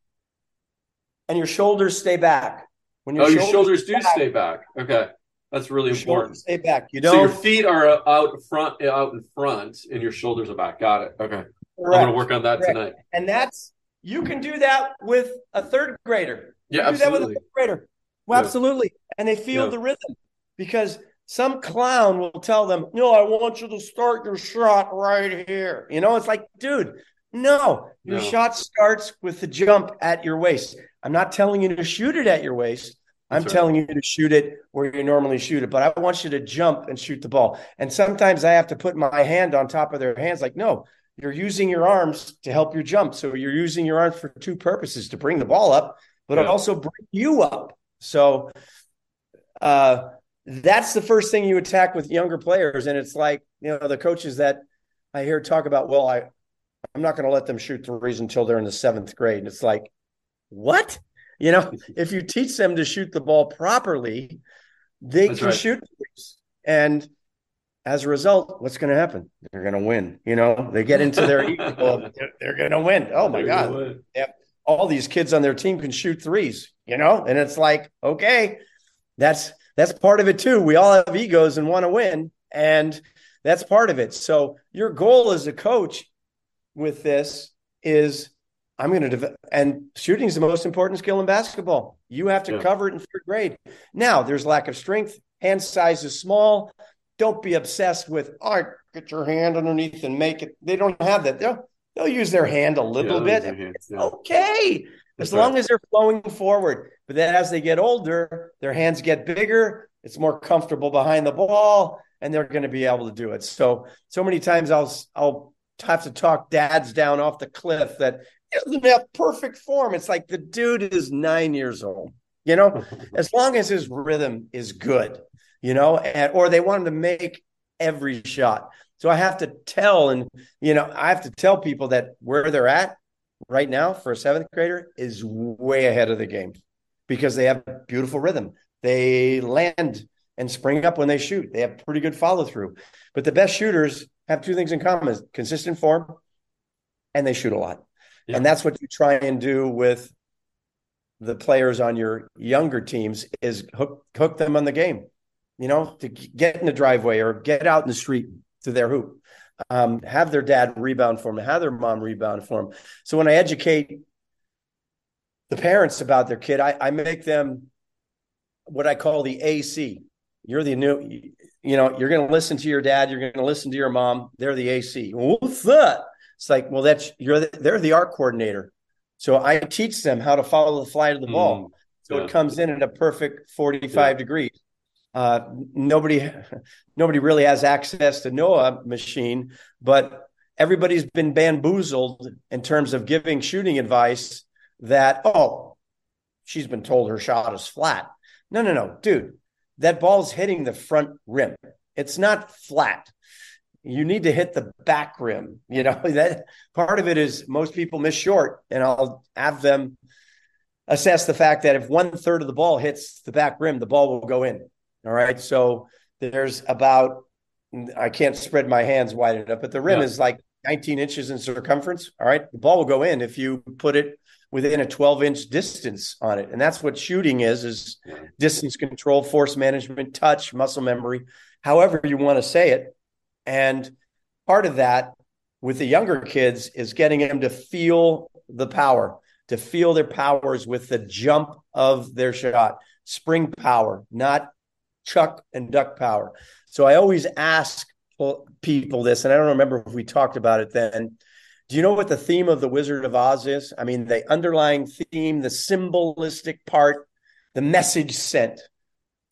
And your shoulders stay back. When your oh, shoulders your shoulders do back, stay back. Okay, that's really important. Stay back. You know, so your feet are out front, out in front, and your shoulders are back. Got it. Okay, Correct. I'm going to work on that Correct. tonight. And that's you can do that with a third grader. You yeah, absolutely. Do that with a third grader. Well, yeah. Absolutely, and they feel yeah. the rhythm because some clown will tell them, No, I want you to start your shot right here. You know, it's like, dude, no, your no. shot starts with the jump at your waist. I'm not telling you to shoot it at your waist. I'm telling you to shoot it where you normally shoot it, but I want you to jump and shoot the ball. And sometimes I have to put my hand on top of their hands, like, no, you're using your arms to help your jump. So you're using your arms for two purposes to bring the ball up, but yeah. also bring you up. So, uh, that's the first thing you attack with younger players. And it's like, you know, the coaches that I hear talk about, well, I, I'm not going to let them shoot threes until they're in the seventh grade. And it's like, what? You know, if you teach them to shoot the ball properly, they That's can right. shoot threes. And as a result, what's going to happen? They're going to win. You know, they get into their ego. They're, they're going to win. Oh my God. all these kids on their team can shoot threes, you know? And it's like, okay, that's that's part of it too. We all have egos and want to win, and that's part of it. So your goal as a coach with this is I'm going to develop, and shooting is the most important skill in basketball. You have to yeah. cover it in third grade. Now there's lack of strength. Hand size is small. Don't be obsessed with, oh, all right, get your hand underneath and make it. They don't have that. They'll, they'll use their hand a little yeah, bit. Yeah. okay as long as they're flowing forward. But then as they get older, their hands get bigger, it's more comfortable behind the ball, and they're going to be able to do it. So, so many times I'll I'll have to talk dads down off the cliff that doesn't have perfect form. It's like the dude is nine years old, you know, as long as his rhythm is good, you know, and or they want him to make every shot. So I have to tell, and you know, I have to tell people that where they're at right now for a seventh grader is way ahead of the game because they have beautiful rhythm. They land and spring up when they shoot. They have pretty good follow through. But the best shooters have two things in common consistent form and they shoot a lot. Yeah. And that's what you try and do with the players on your younger teams is hook hook them on the game. You know, to get in the driveway or get out in the street to their hoop. Um, have their dad rebound for them, have their mom rebound for them. So when I educate the parents about their kid, I, I make them what I call the AC. You're the new, you know, you're going to listen to your dad, you're going to listen to your mom. They're the AC. What's that? It's like, well, that's you're the, they're the art coordinator. So I teach them how to follow the flight of the ball. Mm, so yeah. it comes in at a perfect 45 yeah. degrees. Uh, nobody, nobody really has access to Noah machine, but everybody's been bamboozled in terms of giving shooting advice that oh, she's been told her shot is flat. No, no, no, dude, that ball's hitting the front rim. It's not flat you need to hit the back rim. You know, that part of it is most people miss short, and I'll have them assess the fact that if one third of the ball hits the back rim, the ball will go in. All right. So there's about, I can't spread my hands wide enough, but the rim yeah. is like 19 inches in circumference. All right. The ball will go in if you put it within a 12 inch distance on it. And that's what shooting is, is distance control, force management, touch, muscle memory, however you want to say it. And part of that with the younger kids is getting them to feel the power, to feel their powers with the jump of their shot, spring power, not chuck and duck power. So I always ask people this, and I don't remember if we talked about it then. Do you know what the theme of the Wizard of Oz is? I mean, the underlying theme, the symbolistic part, the message sent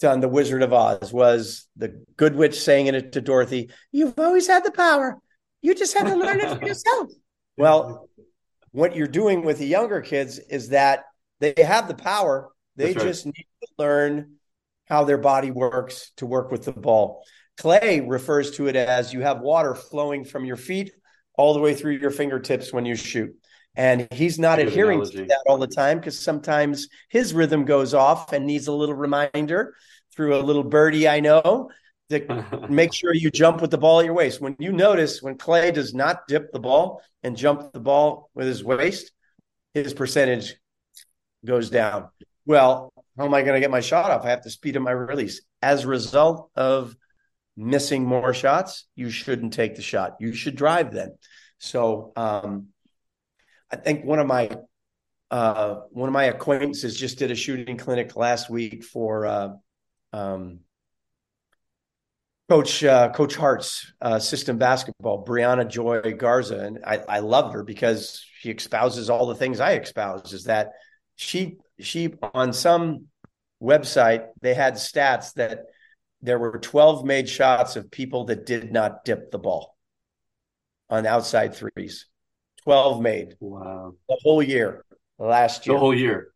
on the Wizard of Oz was the good witch saying it to Dorothy, You've always had the power. You just have to learn it for yourself. Well, what you're doing with the younger kids is that they have the power. They That's just need to learn how their body works to work with the ball. Klay refers to it as you have water flowing from your feet all the way through your fingertips when you shoot. And he's not Good adhering analogy. to that all the time because sometimes his rhythm goes off and needs a little reminder through a little birdie I know to make sure you jump with the ball at your waist. When you notice when Klay does not dip the ball and jump the ball with his waist, his percentage goes down. Well, how am I going to get my shot off? I have to speed up my release. As a result of missing more shots, you shouldn't take the shot. You should drive then. So um, I think one of my uh, one of my acquaintances just did a shooting clinic last week for uh, um, Coach uh, Coach Hart's uh, system basketball, Brianna Joy Garza, and I, I loved her because she espouses all the things I espouse. Is that she she on some website they had stats that there were 12 made shots of people that did not dip the ball on outside threes. 12 made. Wow. The whole year last year. The whole year.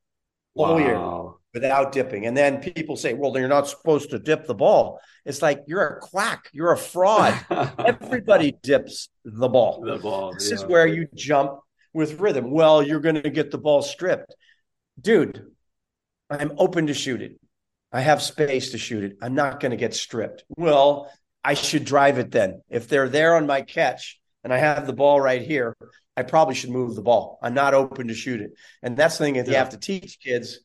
The wow. whole year without dipping. And then people say, well, then you're not supposed to dip the ball. It's like you're a quack, you're a fraud. Everybody dips the ball. The ball. This yeah. is where you jump with rhythm. Well, you're going to get the ball stripped. Dude, I'm open to shoot it. I have space to shoot it. I'm not going to get stripped. Well, I should drive it then. If they're there on my catch and I have the ball right here, I probably should move the ball. I'm not open to shoot it. And that's the thing that yeah. you have to teach kids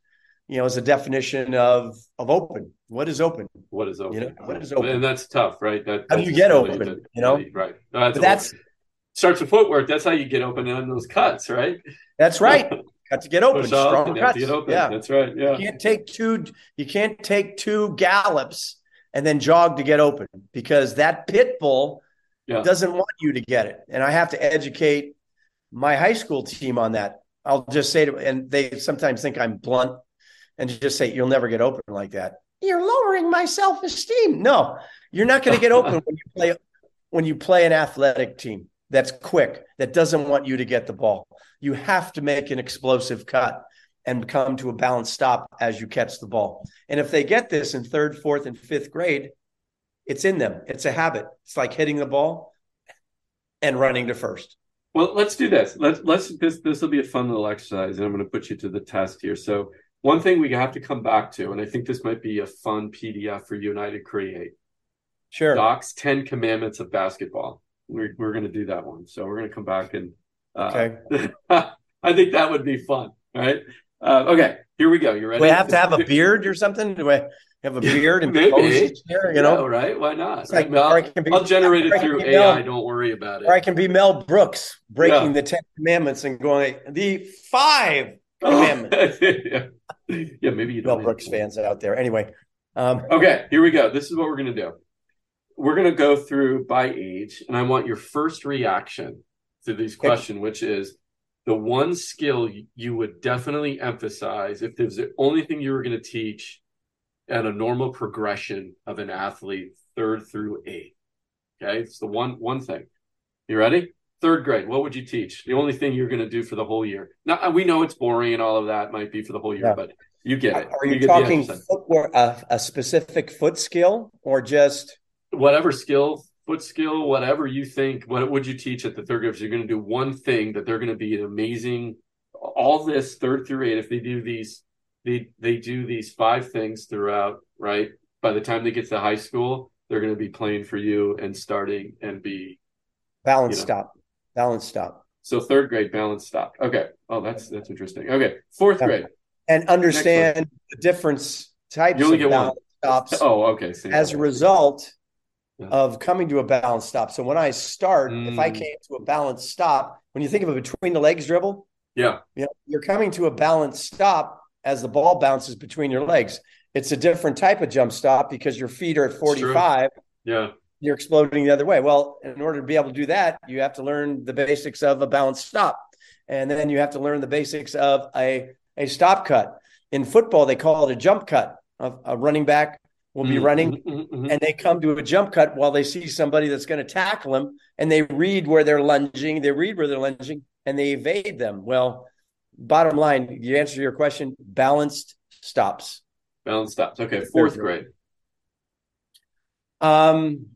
you know, is a definition of of open. What is open? What is open? You know, what is open? And that's tough, right? That, how do you get open? That, you know, right? No, that's, that's starts with footwork. That's how you get open on those cuts, right? That's right. Got to get open. Strong cuts. Get open. Yeah, that's right. Yeah, you can't take two. You can't take two gallops and then jog to get open because that pit bull yeah. doesn't want you to get it. And I have to educate my high school team on that. I'll just say to, and they sometimes think I'm blunt and just say you'll never get open like that. You're lowering my self esteem. No, you're not going to get open when you play when you play an athletic team that's quick that doesn't want you to get the ball. You have to make an explosive cut and come to a balanced stop as you catch the ball. And if they get this in third, fourth, and fifth grade, it's in them. It's a habit. It's like hitting the ball and running to first. Well, let's do this. Let's let's this this will be a fun little exercise, and I'm going to put you to the test here. So one thing we have to come back to, and I think this might be a fun PDF for you and I to create. Sure. Doc's 10 commandments of basketball. We're, we're going to do that one. So we're going to come back and, uh, okay. I think that would be fun. Right. Uh, okay, here we go. You ready? We have to have a beard or something? Do I have a beard and Maybe. here? You know, Yeah, right? Why not? It's like- I'll, or can be- I'll generate it it through AI. Mel- Don't worry about it. or I can be Mel Brooks breaking Yeah. the Ten Commandments and going the five commandments. yeah. Yeah, maybe you Mel. Brooks fans out there. Anyway, um, Okay, here we go. This is what we're going to do. We're going to go through by age, and I want your first reaction to these Okay. questions, which is the one skill you- you would definitely emphasize if there's the only thing you were going to teach at a normal progression of an athlete, third through eight Okay, it's the one one thing. You ready? Third grade, what would you teach? The only thing you're going to do for the whole year. Now uh, we know it's boring and all of that might be for the whole year, Yeah. but you get it. are you, the talking footwork, a, a specific foot skill, or just whatever skill, foot skill, whatever you think, what would you teach at the third grade? So you're going to do one thing that they're going to be an amazing. All this third through eight, if they do these, they they do these five things throughout, right? By the time they get to high school, they're going to be playing for you and starting and be balance You know. stop, balance stop, so third grade balance stop. Okay, oh that's that's interesting. Okay, fourth grade. and understand the difference types You only of get one. balance stops Oh, okay. same. as a result Yeah. of coming to a balance stop. So when I start, if I Mm. came to a balance stop, when you think of a between the legs dribble, yeah, you know, you're coming to a balance stop as the ball bounces between your legs. It's a different type of jump stop because your feet are at 45, yeah, you're exploding the other way. Well, in order to be able to do that, you have to learn the basics of a balanced stop. And then you have to learn the basics of a, a stop cut. In football, they call it a jump cut. A, a running back will be Mhm, running mhm, mhm, mhm. and they come to a jump cut while they see somebody that's going to tackle them and they read where they're lunging, they read where they're lunging and they evade them. Well, bottom line, you answer your question, balanced stops. Balanced stops. Okay, fourth grade. Um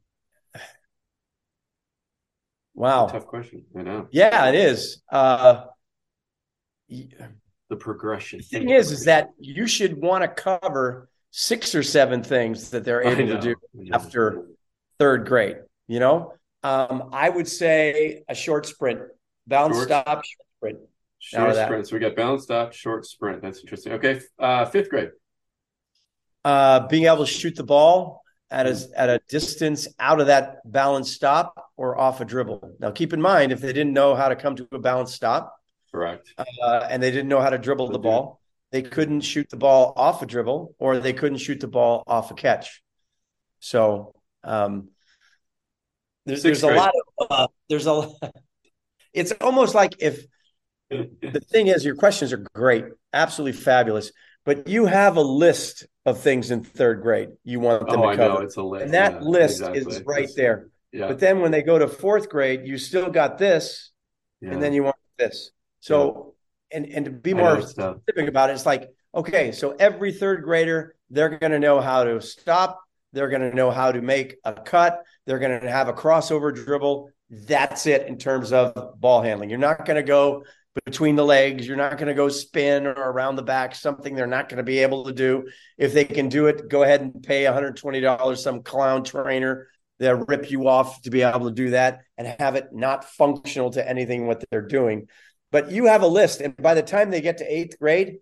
Wow. Tough question. I know. Yeah, it is. Uh The progression. the thing is, is that you should want to cover six or seven things that they're able to do after third grade. You know, um, I would say a short sprint, bounce Short- stop, short sprint. Short sprint. So we got bounce stop, short sprint. That's interesting. Okay, uh, fifth grade. Uh, being able to shoot the ball at a at a distance out of that balance stop or off a dribble. Now, keep in mind if they didn't know how to come to a balance stop Correct. uh, and they didn't know how to dribble the ball, they couldn't shoot the ball off a dribble or they couldn't shoot the ball off a catch. So um, there's there's a lot of uh, there's a it's almost like if the thing is your questions are great, absolutely fabulous, but you have a list of things in third grade you want them oh, to I know. cover. It's a list. and that yeah, list exactly. is right It's- there. Yeah. But then when they go to fourth grade, you still got this, yeah. and then you want this. So, and and to be more know, it's tough. specific about it, it's like, okay, so every third grader, they're going to know how to stop. They're going to know how to make a cut. They're going to have a crossover dribble. That's it in terms of ball handling. You're not going to go between the legs. You're not going to go spin or around the back, something they're not going to be able to do. If they can do it, go ahead and pay $120 some clown trainer. They'll rip you off to be able to do that and have it not functional to anything what they're doing. But you have a list, and by the time they get to eighth grade,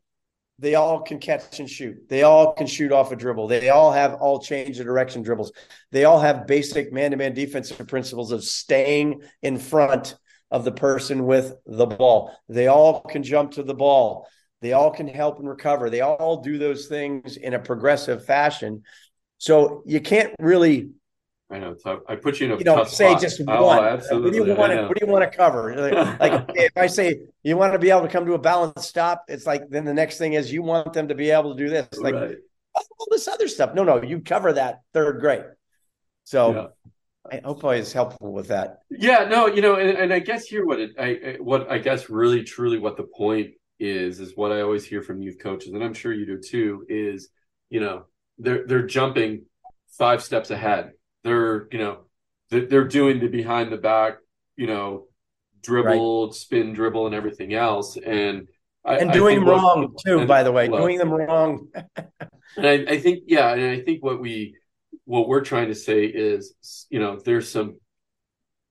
they all can catch and shoot. They all can shoot off a dribble. They all have all change of direction dribbles. They all have basic man-to-man defensive principles of staying in front of the person with the ball. They all can jump to the ball. They all can help and recover. They all do those things in a progressive fashion. So you can't really I know. Tough. I put you in a you know, say spot. just Oh, one. absolutely. What do you want to. What do you want to cover? Like, like, if I say you want to be able to come to a balanced stop, it's like then the next thing is you want them to be able to do this, like right. all this other stuff. No, no, you cover that third grade. So I hope I was helpful with that. Yeah, no, you know, and, and I guess here what it, I, what I guess really truly what the point is is what I always hear from youth coaches, and I'm sure you do too. Is you know they're they're jumping five steps ahead. They're you know they're, they're doing the behind the back, you know, dribble, spin, dribble, and everything else, and I, And doing them what- wrong too, and- by the way, well, doing them wrong. and I, I think, yeah, and I think what we, what we're trying to say is, you know, there's some,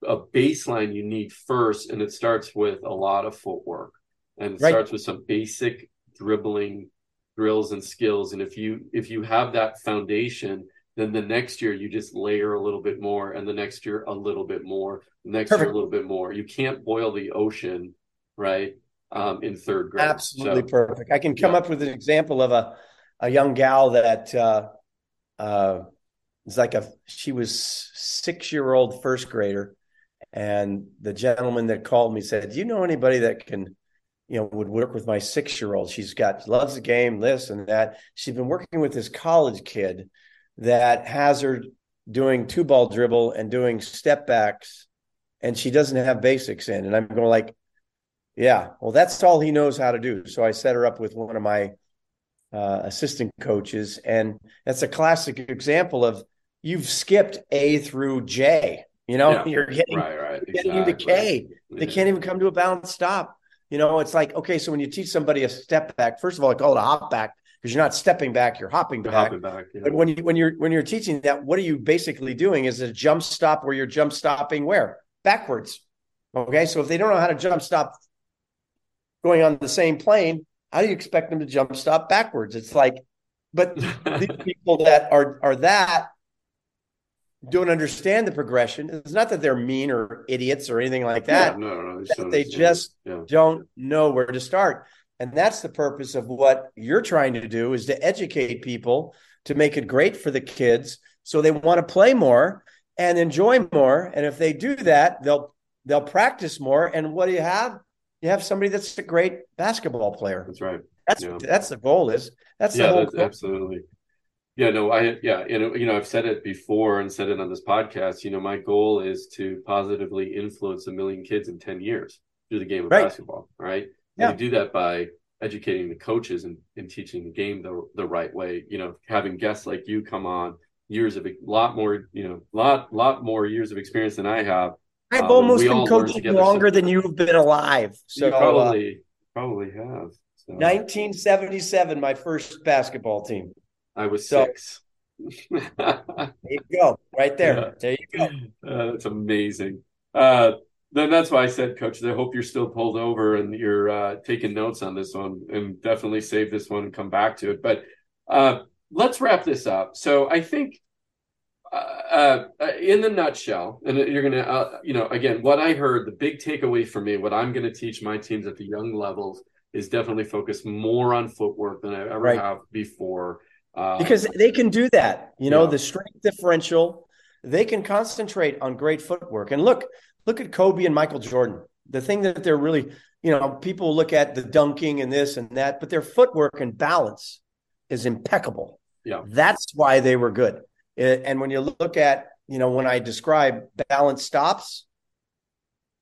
a baseline you need first, and it starts with a lot of footwork, and it Right. starts with some basic dribbling drills and skills and if you if you have that foundation then the next year you just layer a little bit more and the next year a little bit more next Perfect. year a little bit more you can't boil the ocean right um, in third grade absolutely so, perfect i can come yeah. up with an example of a a young gal that uh uh it's like a she was six year old first grader and the gentleman that called me said do you know anybody that can you know, would work with my six year old. She's got loves the game, this and that. She's been working with this college kid that has her doing two ball dribble and doing step backs, and she doesn't have basics in. And I'm going like, yeah, well, that's all he knows how to do. So I set her up with one of my uh, assistant coaches, and that's a classic example of you've skipped A through J. You know, yeah. you're getting, right, right. You're getting exactly. into K. They can't even come to a balanced stop. You know, it's like okay, so when you teach somebody a step back, first of all, I call it a hop back because you're not stepping back, you're hopping back. Hopping back yeah. But when you when you're when you're teaching that, what are you basically doing? Is a jump stop where you're jump stopping where backwards. Okay, so if they don't know how to jump stop going on the same plane, how do you expect them to jump stop backwards? It's like, but these people that are are that don't understand the progression. It's not that they're mean or idiots or anything like that. No, no, they, they just yeah. don't know where to start. And that's the purpose of what you're trying to do is to educate people to make it great for the kids so they want to play more and enjoy more. And if they do that, they'll they'll practice more. And what do you have? You have somebody that's a great basketball player. That's right. That's yeah. that's the goal. Is that's yeah, the whole that's absolutely. Yeah, no, I yeah, you know, you know, I've said it before and said it on this podcast. You know, my goal is to positively influence a million kids in ten years through the game of right. basketball. Right, yeah. and do that by educating the coaches and, and teaching the game the the right way. You know, having guests like you come on, years of a lot more, you know, lot lot more years of experience than I have. I've um, almost been coaching longer than you've been alive. So you probably uh, probably have. So. 1977, my first basketball team. I was so, six. there you go, right there. Yeah. There you go. Uh, that's amazing. Uh, then that's why I said, Coach, I hope you're still pulled over and you're uh, taking notes on this one, and definitely save this one and come back to it. But uh, let's wrap this up. So I think, uh, uh, in the nutshell, and you're gonna, you know, again, what I heard, the big takeaway for me, what I'm going to teach my teams at the young levels is definitely focus more on footwork than I ever right. have before um, because they can do that. You know, yeah. the strength differential, they can concentrate on great footwork. And look, look at Kobe and Michael Jordan. The thing that they're really, you know, people look at the dunking and this and that, but their footwork and balance is impeccable. Yeah. That's why they were good. And when you look at, you know, when I describe balance stops,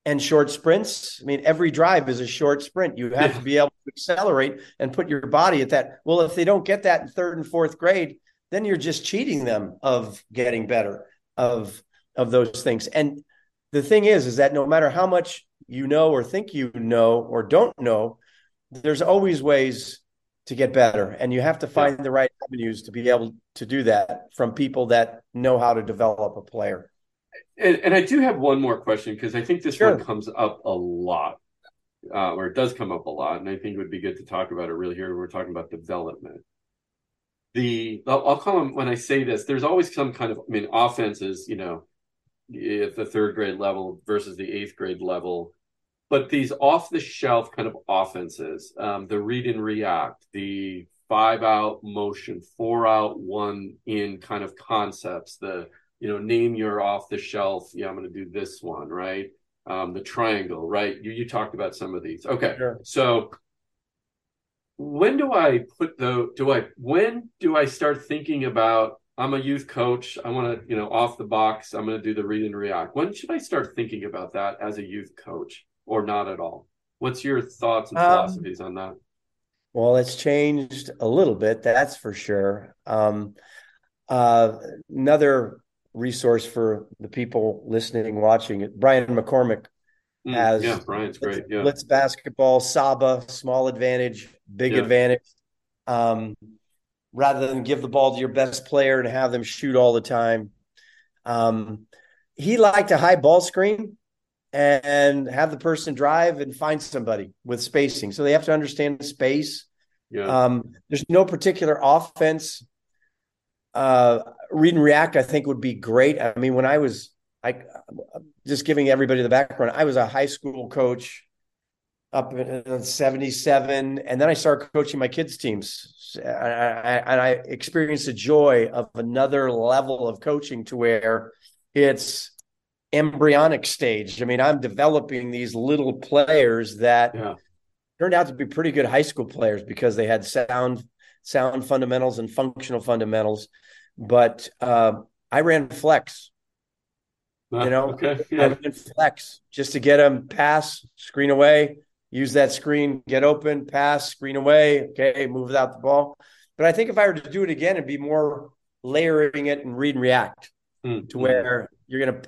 and short sprints. I mean, every drive is a short sprint. You have yeah. to be able to accelerate and put your body at that. Well, if they don't get that in third and fourth grade, then you're just cheating them of getting better of of those things. And the thing is, is that no matter how much you know or think you know or don't know, there's always ways to get better, and you have to find the right avenues to be able to do that from people that know how to develop a player. And, and I do have one more question because I think this sure. one comes up a lot, uh, or it does come up a lot, and I think it would be good to talk about it really here. We're talking about development. The I'll, I'll call them when I say this. There's always some kind of I mean, offenses, you know, at the third grade level versus the eighth grade level, but these off the shelf kind of offenses, um, the read and react, the five out motion, four out, one in kind of concepts, the you know, name your off the shelf. Yeah, I'm going to do this one, right? Um, the triangle, right? You you talked about some of these. Okay, sure. so when do I put the do I when do I start thinking about I'm a youth coach. I want to, you know, off the box. I'm going to do the read and react. When should I start thinking about that as a youth coach, or not at all? What's your thoughts and um, philosophies on that? Well, it's changed a little bit, that's for sure. Um, uh, another resource for the people listening, watching it. Brian McCormick mm, has yeah, Brian's great. Yeah, blitz basketball, Saba, small advantage, big yeah. advantage. Um, rather than give the ball to your best player and have them shoot all the time. Um, he liked a high ball screen and have the person drive and find somebody with spacing. So they have to understand space Yeah. Um, there's no particular offense. Uh, read and react, I think, would be great. I mean, when I was, I just giving everybody the background. I was a high school coach up in 77 and then i started coaching my kids teams and I, and I, experienced the joy of another level of coaching to where it's embryonic stage i mean i'm developing these little players that yeah. turned out to be pretty good high school players because they had sound sound fundamentals and functional fundamentals but uh, i ran flex you know okay. yeah. flex just to get them pass screen away use that screen, get open, pass, screen away. Okay, move without the ball. But I think if I were to do it again, it'd be more layering it and read and react mm-hmm. to where you're gonna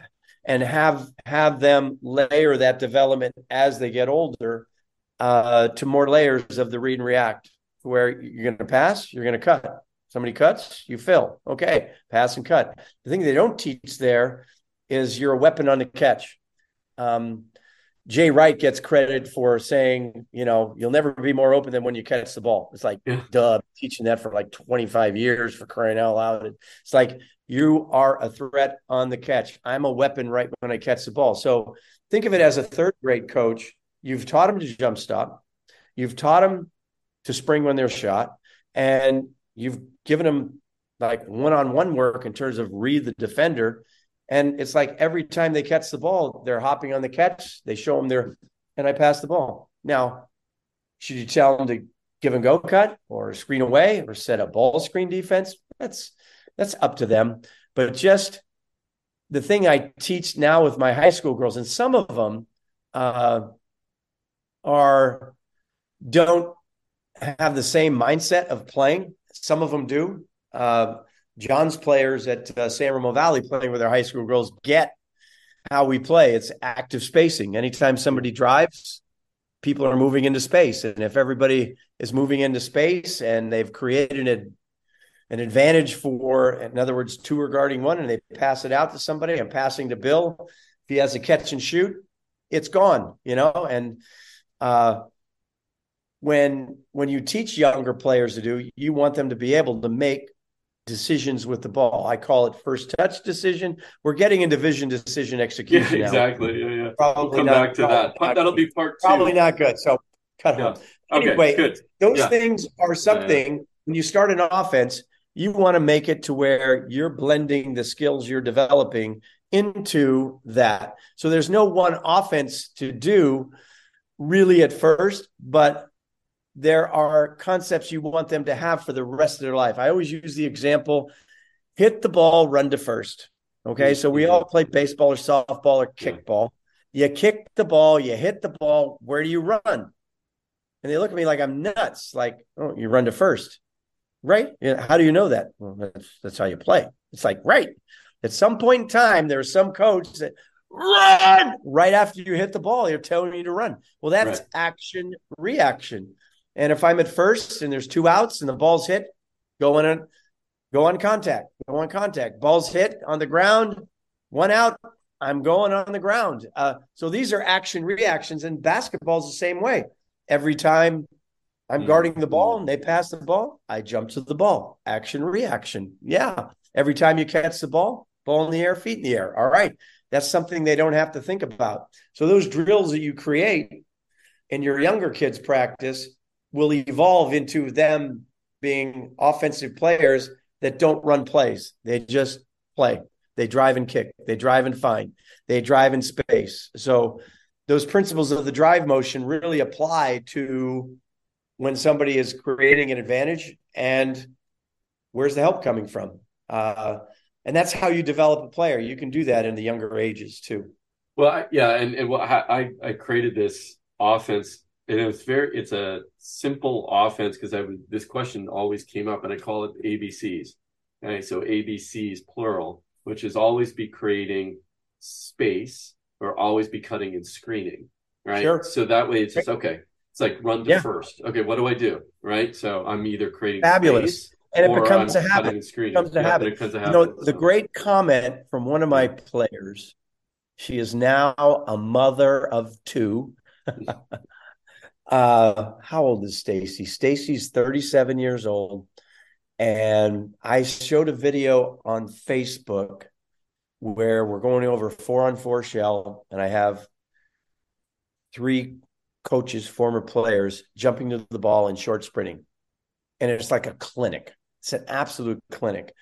and have have them layer that development as they get older uh, to more layers of the read and react where you're gonna pass, you're gonna cut. Somebody cuts, you fill. Okay, pass and cut. The thing they don't teach there is you're a weapon on the catch. Um, Jay Wright gets credit for saying, you know, you'll never be more open than when you catch the ball. It's like, yeah. duh, teaching that for like 25 years for crying out loud. It's like you are a threat on the catch. I'm a weapon right when I catch the ball. So think of it as a third grade coach. You've taught him to jump stop. You've taught them to spring when they're shot, and you've given them like one-on-one work in terms of read the defender and it's like every time they catch the ball, they're hopping on the catch. They show them their, and I pass the ball. Now, should you tell them to give and go cut or screen away or set a ball screen defense? That's that's up to them. But just the thing I teach now with my high school girls, and some of them uh, are don't have the same mindset of playing. Some of them do. Uh, John's players at uh, San Ramon Valley playing with their high school girls get how we play. It's active spacing. Anytime somebody drives, people are moving into space. And if everybody is moving into space and they've created an, an advantage for, in other words, two regarding one, and they pass it out to somebody, I'm passing to Bill. If he has a catch and shoot, it's gone, you know? And uh, when when you teach younger players to do, you want them to be able to make decisions with the ball. I call it first touch decision. We're getting into vision decision execution. Yeah, exactly. Yeah, yeah. Probably we'll come not, back to that. not, That'll be part two. Probably not good. So cut Yeah. home. Okay, Anyway, good. Those Yeah. things are something when you start an offense, you want to make it to where you're blending the skills you're developing into that. So there's no one offense to do really at first, but there are concepts you want them to have for the rest of their life. I always use the example hit the ball, run to first. Okay. So we all play baseball or softball or kickball. You kick the ball, you hit the ball. Where do you run? And they look at me like I'm nuts. Like, oh, you run to first. Right. How do you know that? Well, that's, that's how you play. It's like, right. At some point in time, there's some coach that run right after you hit the ball. They're telling you to run. Well, that's Right. action reaction. And if I'm at first and there's two outs and the ball's hit, go on go on contact, go on contact. Ball's hit on the ground, one out. I'm going on the ground. Uh, so these are action reactions, and basketball's the same way. Every time I'm Mm, guarding the ball and they pass the ball, I jump to the ball. Action reaction. Yeah. Every time you catch the ball, ball in the air, feet in the air. All right. That's something they don't have to think about. So those drills that you create in your younger kids' practice will evolve into them being offensive players that don't run plays. They just play. They drive and kick. They drive and find. They drive in space. So those principles of the drive motion really apply to when somebody is creating an advantage and where's the help coming from? Uh, and that's how you develop a player. You can do that in the younger ages too. Well, yeah, and and I I created this offense, and it was very it's a simple offense because I was this question always came up, and I call it ABCs. Okay, so ABCs plural, which is always be creating space or always be cutting and screening, right? Sure. So that way it's just okay. It's like run to Yeah. first. Okay, what do I do? Right. So I'm either creating Fabulous. space And it becomes I'm a habit. screening. becomes a Yeah, habit. It becomes a You habit. know, the So- great comment from one of my players, she is now a mother of two. Uh, how old is Stacy? Stacy's 37 years old. And I showed a video on Facebook where we're going over four on four shell, and I have three coaches, former players, jumping to the ball and short sprinting. And it's like a clinic. It's an absolute clinic.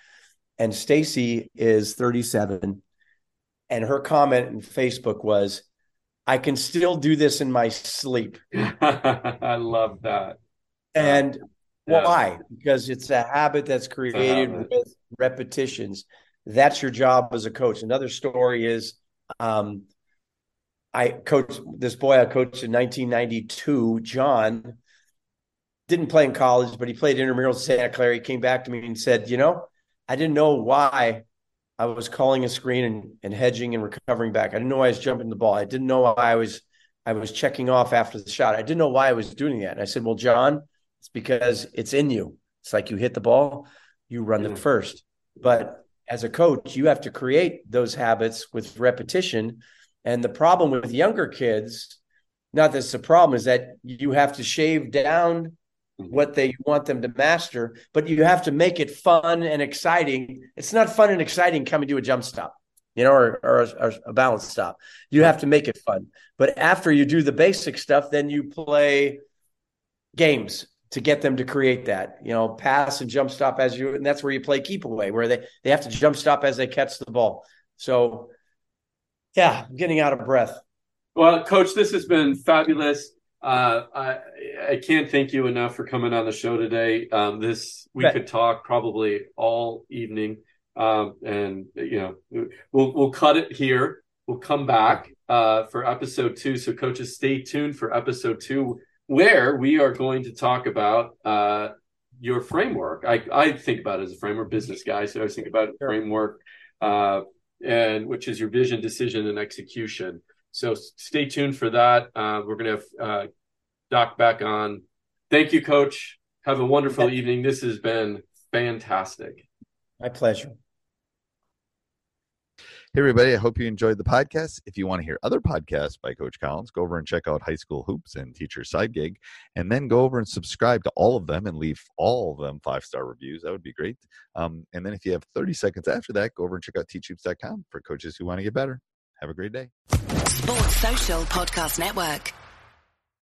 And Stacy is 37. And her comment in Facebook was, I can still do this in my sleep. I love that. And yeah. why? Because it's a habit that's created habit. with repetitions. That's your job as a coach. Another story is um, I coached this boy I coached in 1992, John, didn't play in college, but he played intramural Santa Clara. He came back to me and said, You know, I didn't know why I was calling a screen and, and hedging and recovering back. I didn't know why I was jumping the ball. I didn't know why I was I was checking off after the shot. I didn't know why I was doing that. And I said, Well, John, it's because it's in you. It's like you hit the ball, you run the mm. first. But as a coach, you have to create those habits with repetition and the problem with younger kids, not that it's a problem, is that you have to shave down. Mm-hmm. what they want them to master, but you have to make it fun and exciting. It's not fun and exciting coming to a jump stop, you know, or, or, or a balance stop. You have to make it fun. But after you do the basic stuff, then you play games to get them to create that, you know, pass and jump stop as you, and that's where you play keep away, where they, they have to jump stop as they catch the ball. So yeah, I'm getting out of breath. Well, Coach, this has been fabulous. Uh, I I can't thank you enough for coming on the show today. Um, this we could talk probably all evening, um, and you know we'll we'll cut it here. We'll come back uh, for episode two. So, coaches, stay tuned for episode two, where we are going to talk about uh, your framework. I I think about it as a framework, business guy, so I think about sure. framework. Uh, and which is your vision, decision, and execution. So stay tuned for that. Uh, we're going to have uh, Doc back on. Thank you, Coach. Have a wonderful yeah. evening. This has been fantastic. My pleasure. Hey, everybody. I hope you enjoyed the podcast. If you want to hear other podcasts by Coach Collins, go over and check out High School Hoops and Teacher Side Gig, and then go over and subscribe to all of them and leave all of them five star reviews. That would be great. Um, and then if you have 30 seconds after that, go over and check out teachhoops.com for coaches who want to get better. Have a great day. Sports Social Podcast Network.